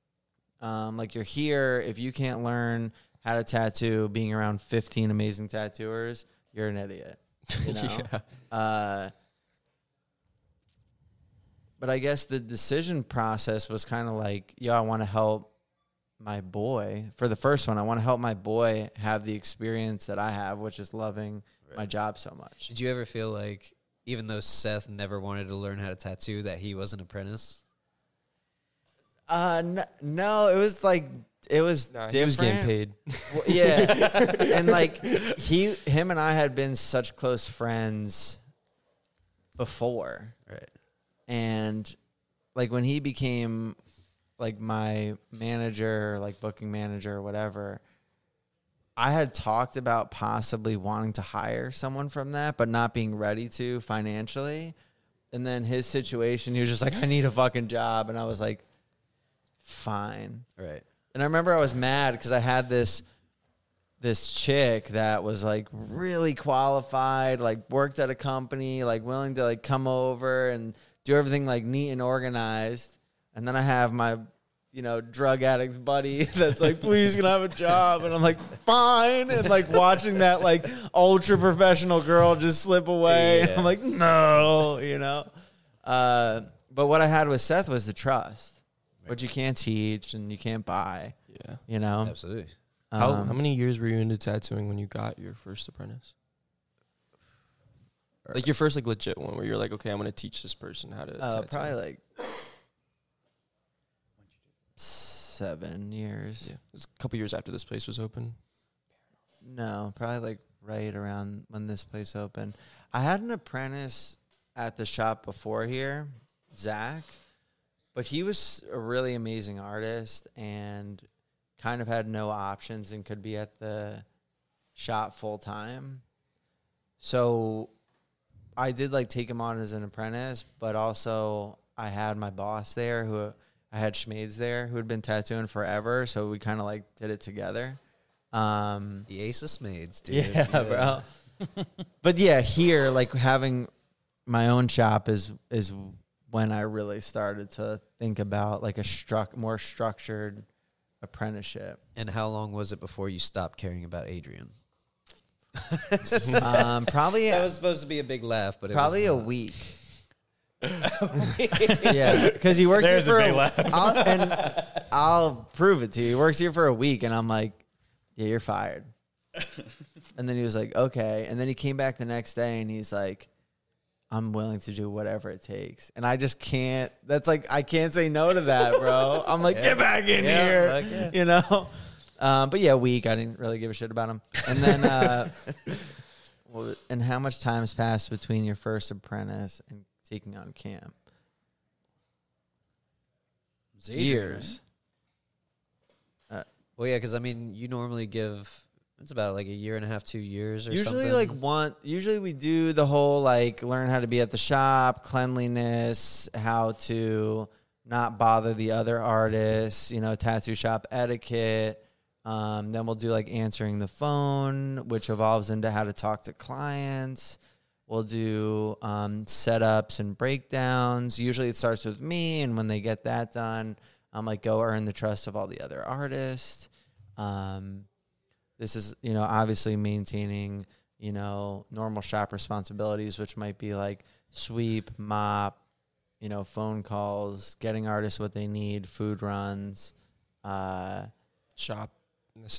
Um, like you're here, if you can't learn how a tattoo being around 15 amazing tattooers, you're an idiot. You know? yeah. Uh, but I guess the decision process was kind of like, yo, I want to help my boy. For the first one, I want to help my boy have the experience that I have, which is loving my job so much. Did you ever feel like, even though Seth never wanted to learn how to tattoo, that he was an apprentice? Uh, no, it was like it was he was getting paid. Well, yeah, and like he, him, and I had been such close friends before. Right. and like when he became like my manager like booking manager or whatever i had talked about possibly wanting to hire someone from that but not being ready to financially and then his situation he was just like i need a fucking job and i was like fine Right. And I remember I was mad because I had this this chick that was like really qualified, like worked at a company, like willing to like come over and do everything like neat and organized. And then I have my, you know, drug addict buddy that's like, please can I have a job? And I'm like, fine. And like watching that like ultra professional girl just slip away. Yeah. I'm like, no, you know. Uh, but what I had with Seth was the trust, which you can't teach and you can't buy. Yeah. You know, Absolutely. How Um, how many years were you into tattooing when you got your first apprentice? Like your first like legit one where you're like, okay, I'm gonna teach this person how to. Uh, tattoo. probably like seven years. Yeah, it was a couple years after this place was open. No, probably like right around when this place opened. I had an apprentice at the shop before here, Zach, but he was a really amazing artist and kind of had no options and could be at the shop full time. So I did like take him on as an apprentice, but also I had my boss there who I had Schmades there who had been tattooing forever, so we kind of like did it together. Um, The Ace of Spades, dude. yeah, bro. but yeah, here like having my own shop is is when I really started to think about like a struck more structured apprenticeship. And how long was it before you stopped caring about Adrian? um, probably That was supposed to be a big laugh, but it probably a was not. week. yeah, because he works There's here for big laugh. I'll, and I'll prove it to you. He works here for a week, and I'm like, "Yeah, you're fired." and then he was like, "Okay," and then he came back the next day, and he's like, "I'm willing to do whatever it takes," and I just can't. That's like I can't say no to that, bro. I'm like, "Get back in Yeah, here," yeah. you know. Um, but yeah, week. I didn't really give a shit about him, and then. Uh, well, and how much time has passed between your first apprentice and taking on Cam? Years. Well, yeah, because I mean, you normally give it's about like a year and a half, two years, or Usually, something. like one. Usually, we do the whole like learn how to be at the shop, cleanliness, how to not bother the other artists. You know, tattoo shop etiquette. Um, then we'll do like answering the phone, which evolves into how to talk to clients. We'll do um, setups and breakdowns. Usually, it starts with me, and when they get that done, I'm like, go earn the trust of all the other artists. Um, this is you know obviously maintaining you know normal shop responsibilities which might be like sweep mop you know phone calls getting artists what they need food runs uh Shop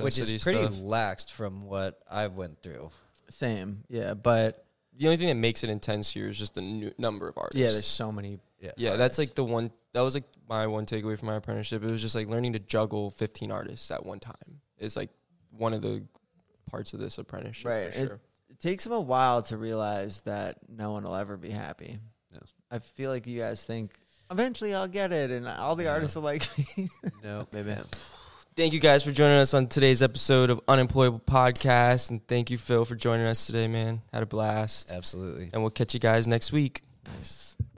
which is pretty stuff. laxed from what I went through. same yeah but The only thing that makes it intense here is just the nu- number of artists. yeah there's so many Yeah, Yeah, that's like the one. That was like my one takeaway from my apprenticeship. It was just like learning to juggle 15 artists at one time. It's like one of the parts of this apprenticeship. Right. For It- sure. it takes them a while to realize that no one will ever be happy Yes. i feel like you guys think eventually i'll get it and all the artists will like me no, maybe. Thank you guys for joining us on today's episode of Unemployable Podcast, and thank you Phil for joining us today, man. Had a blast, Absolutely. and we'll catch you guys next week. nice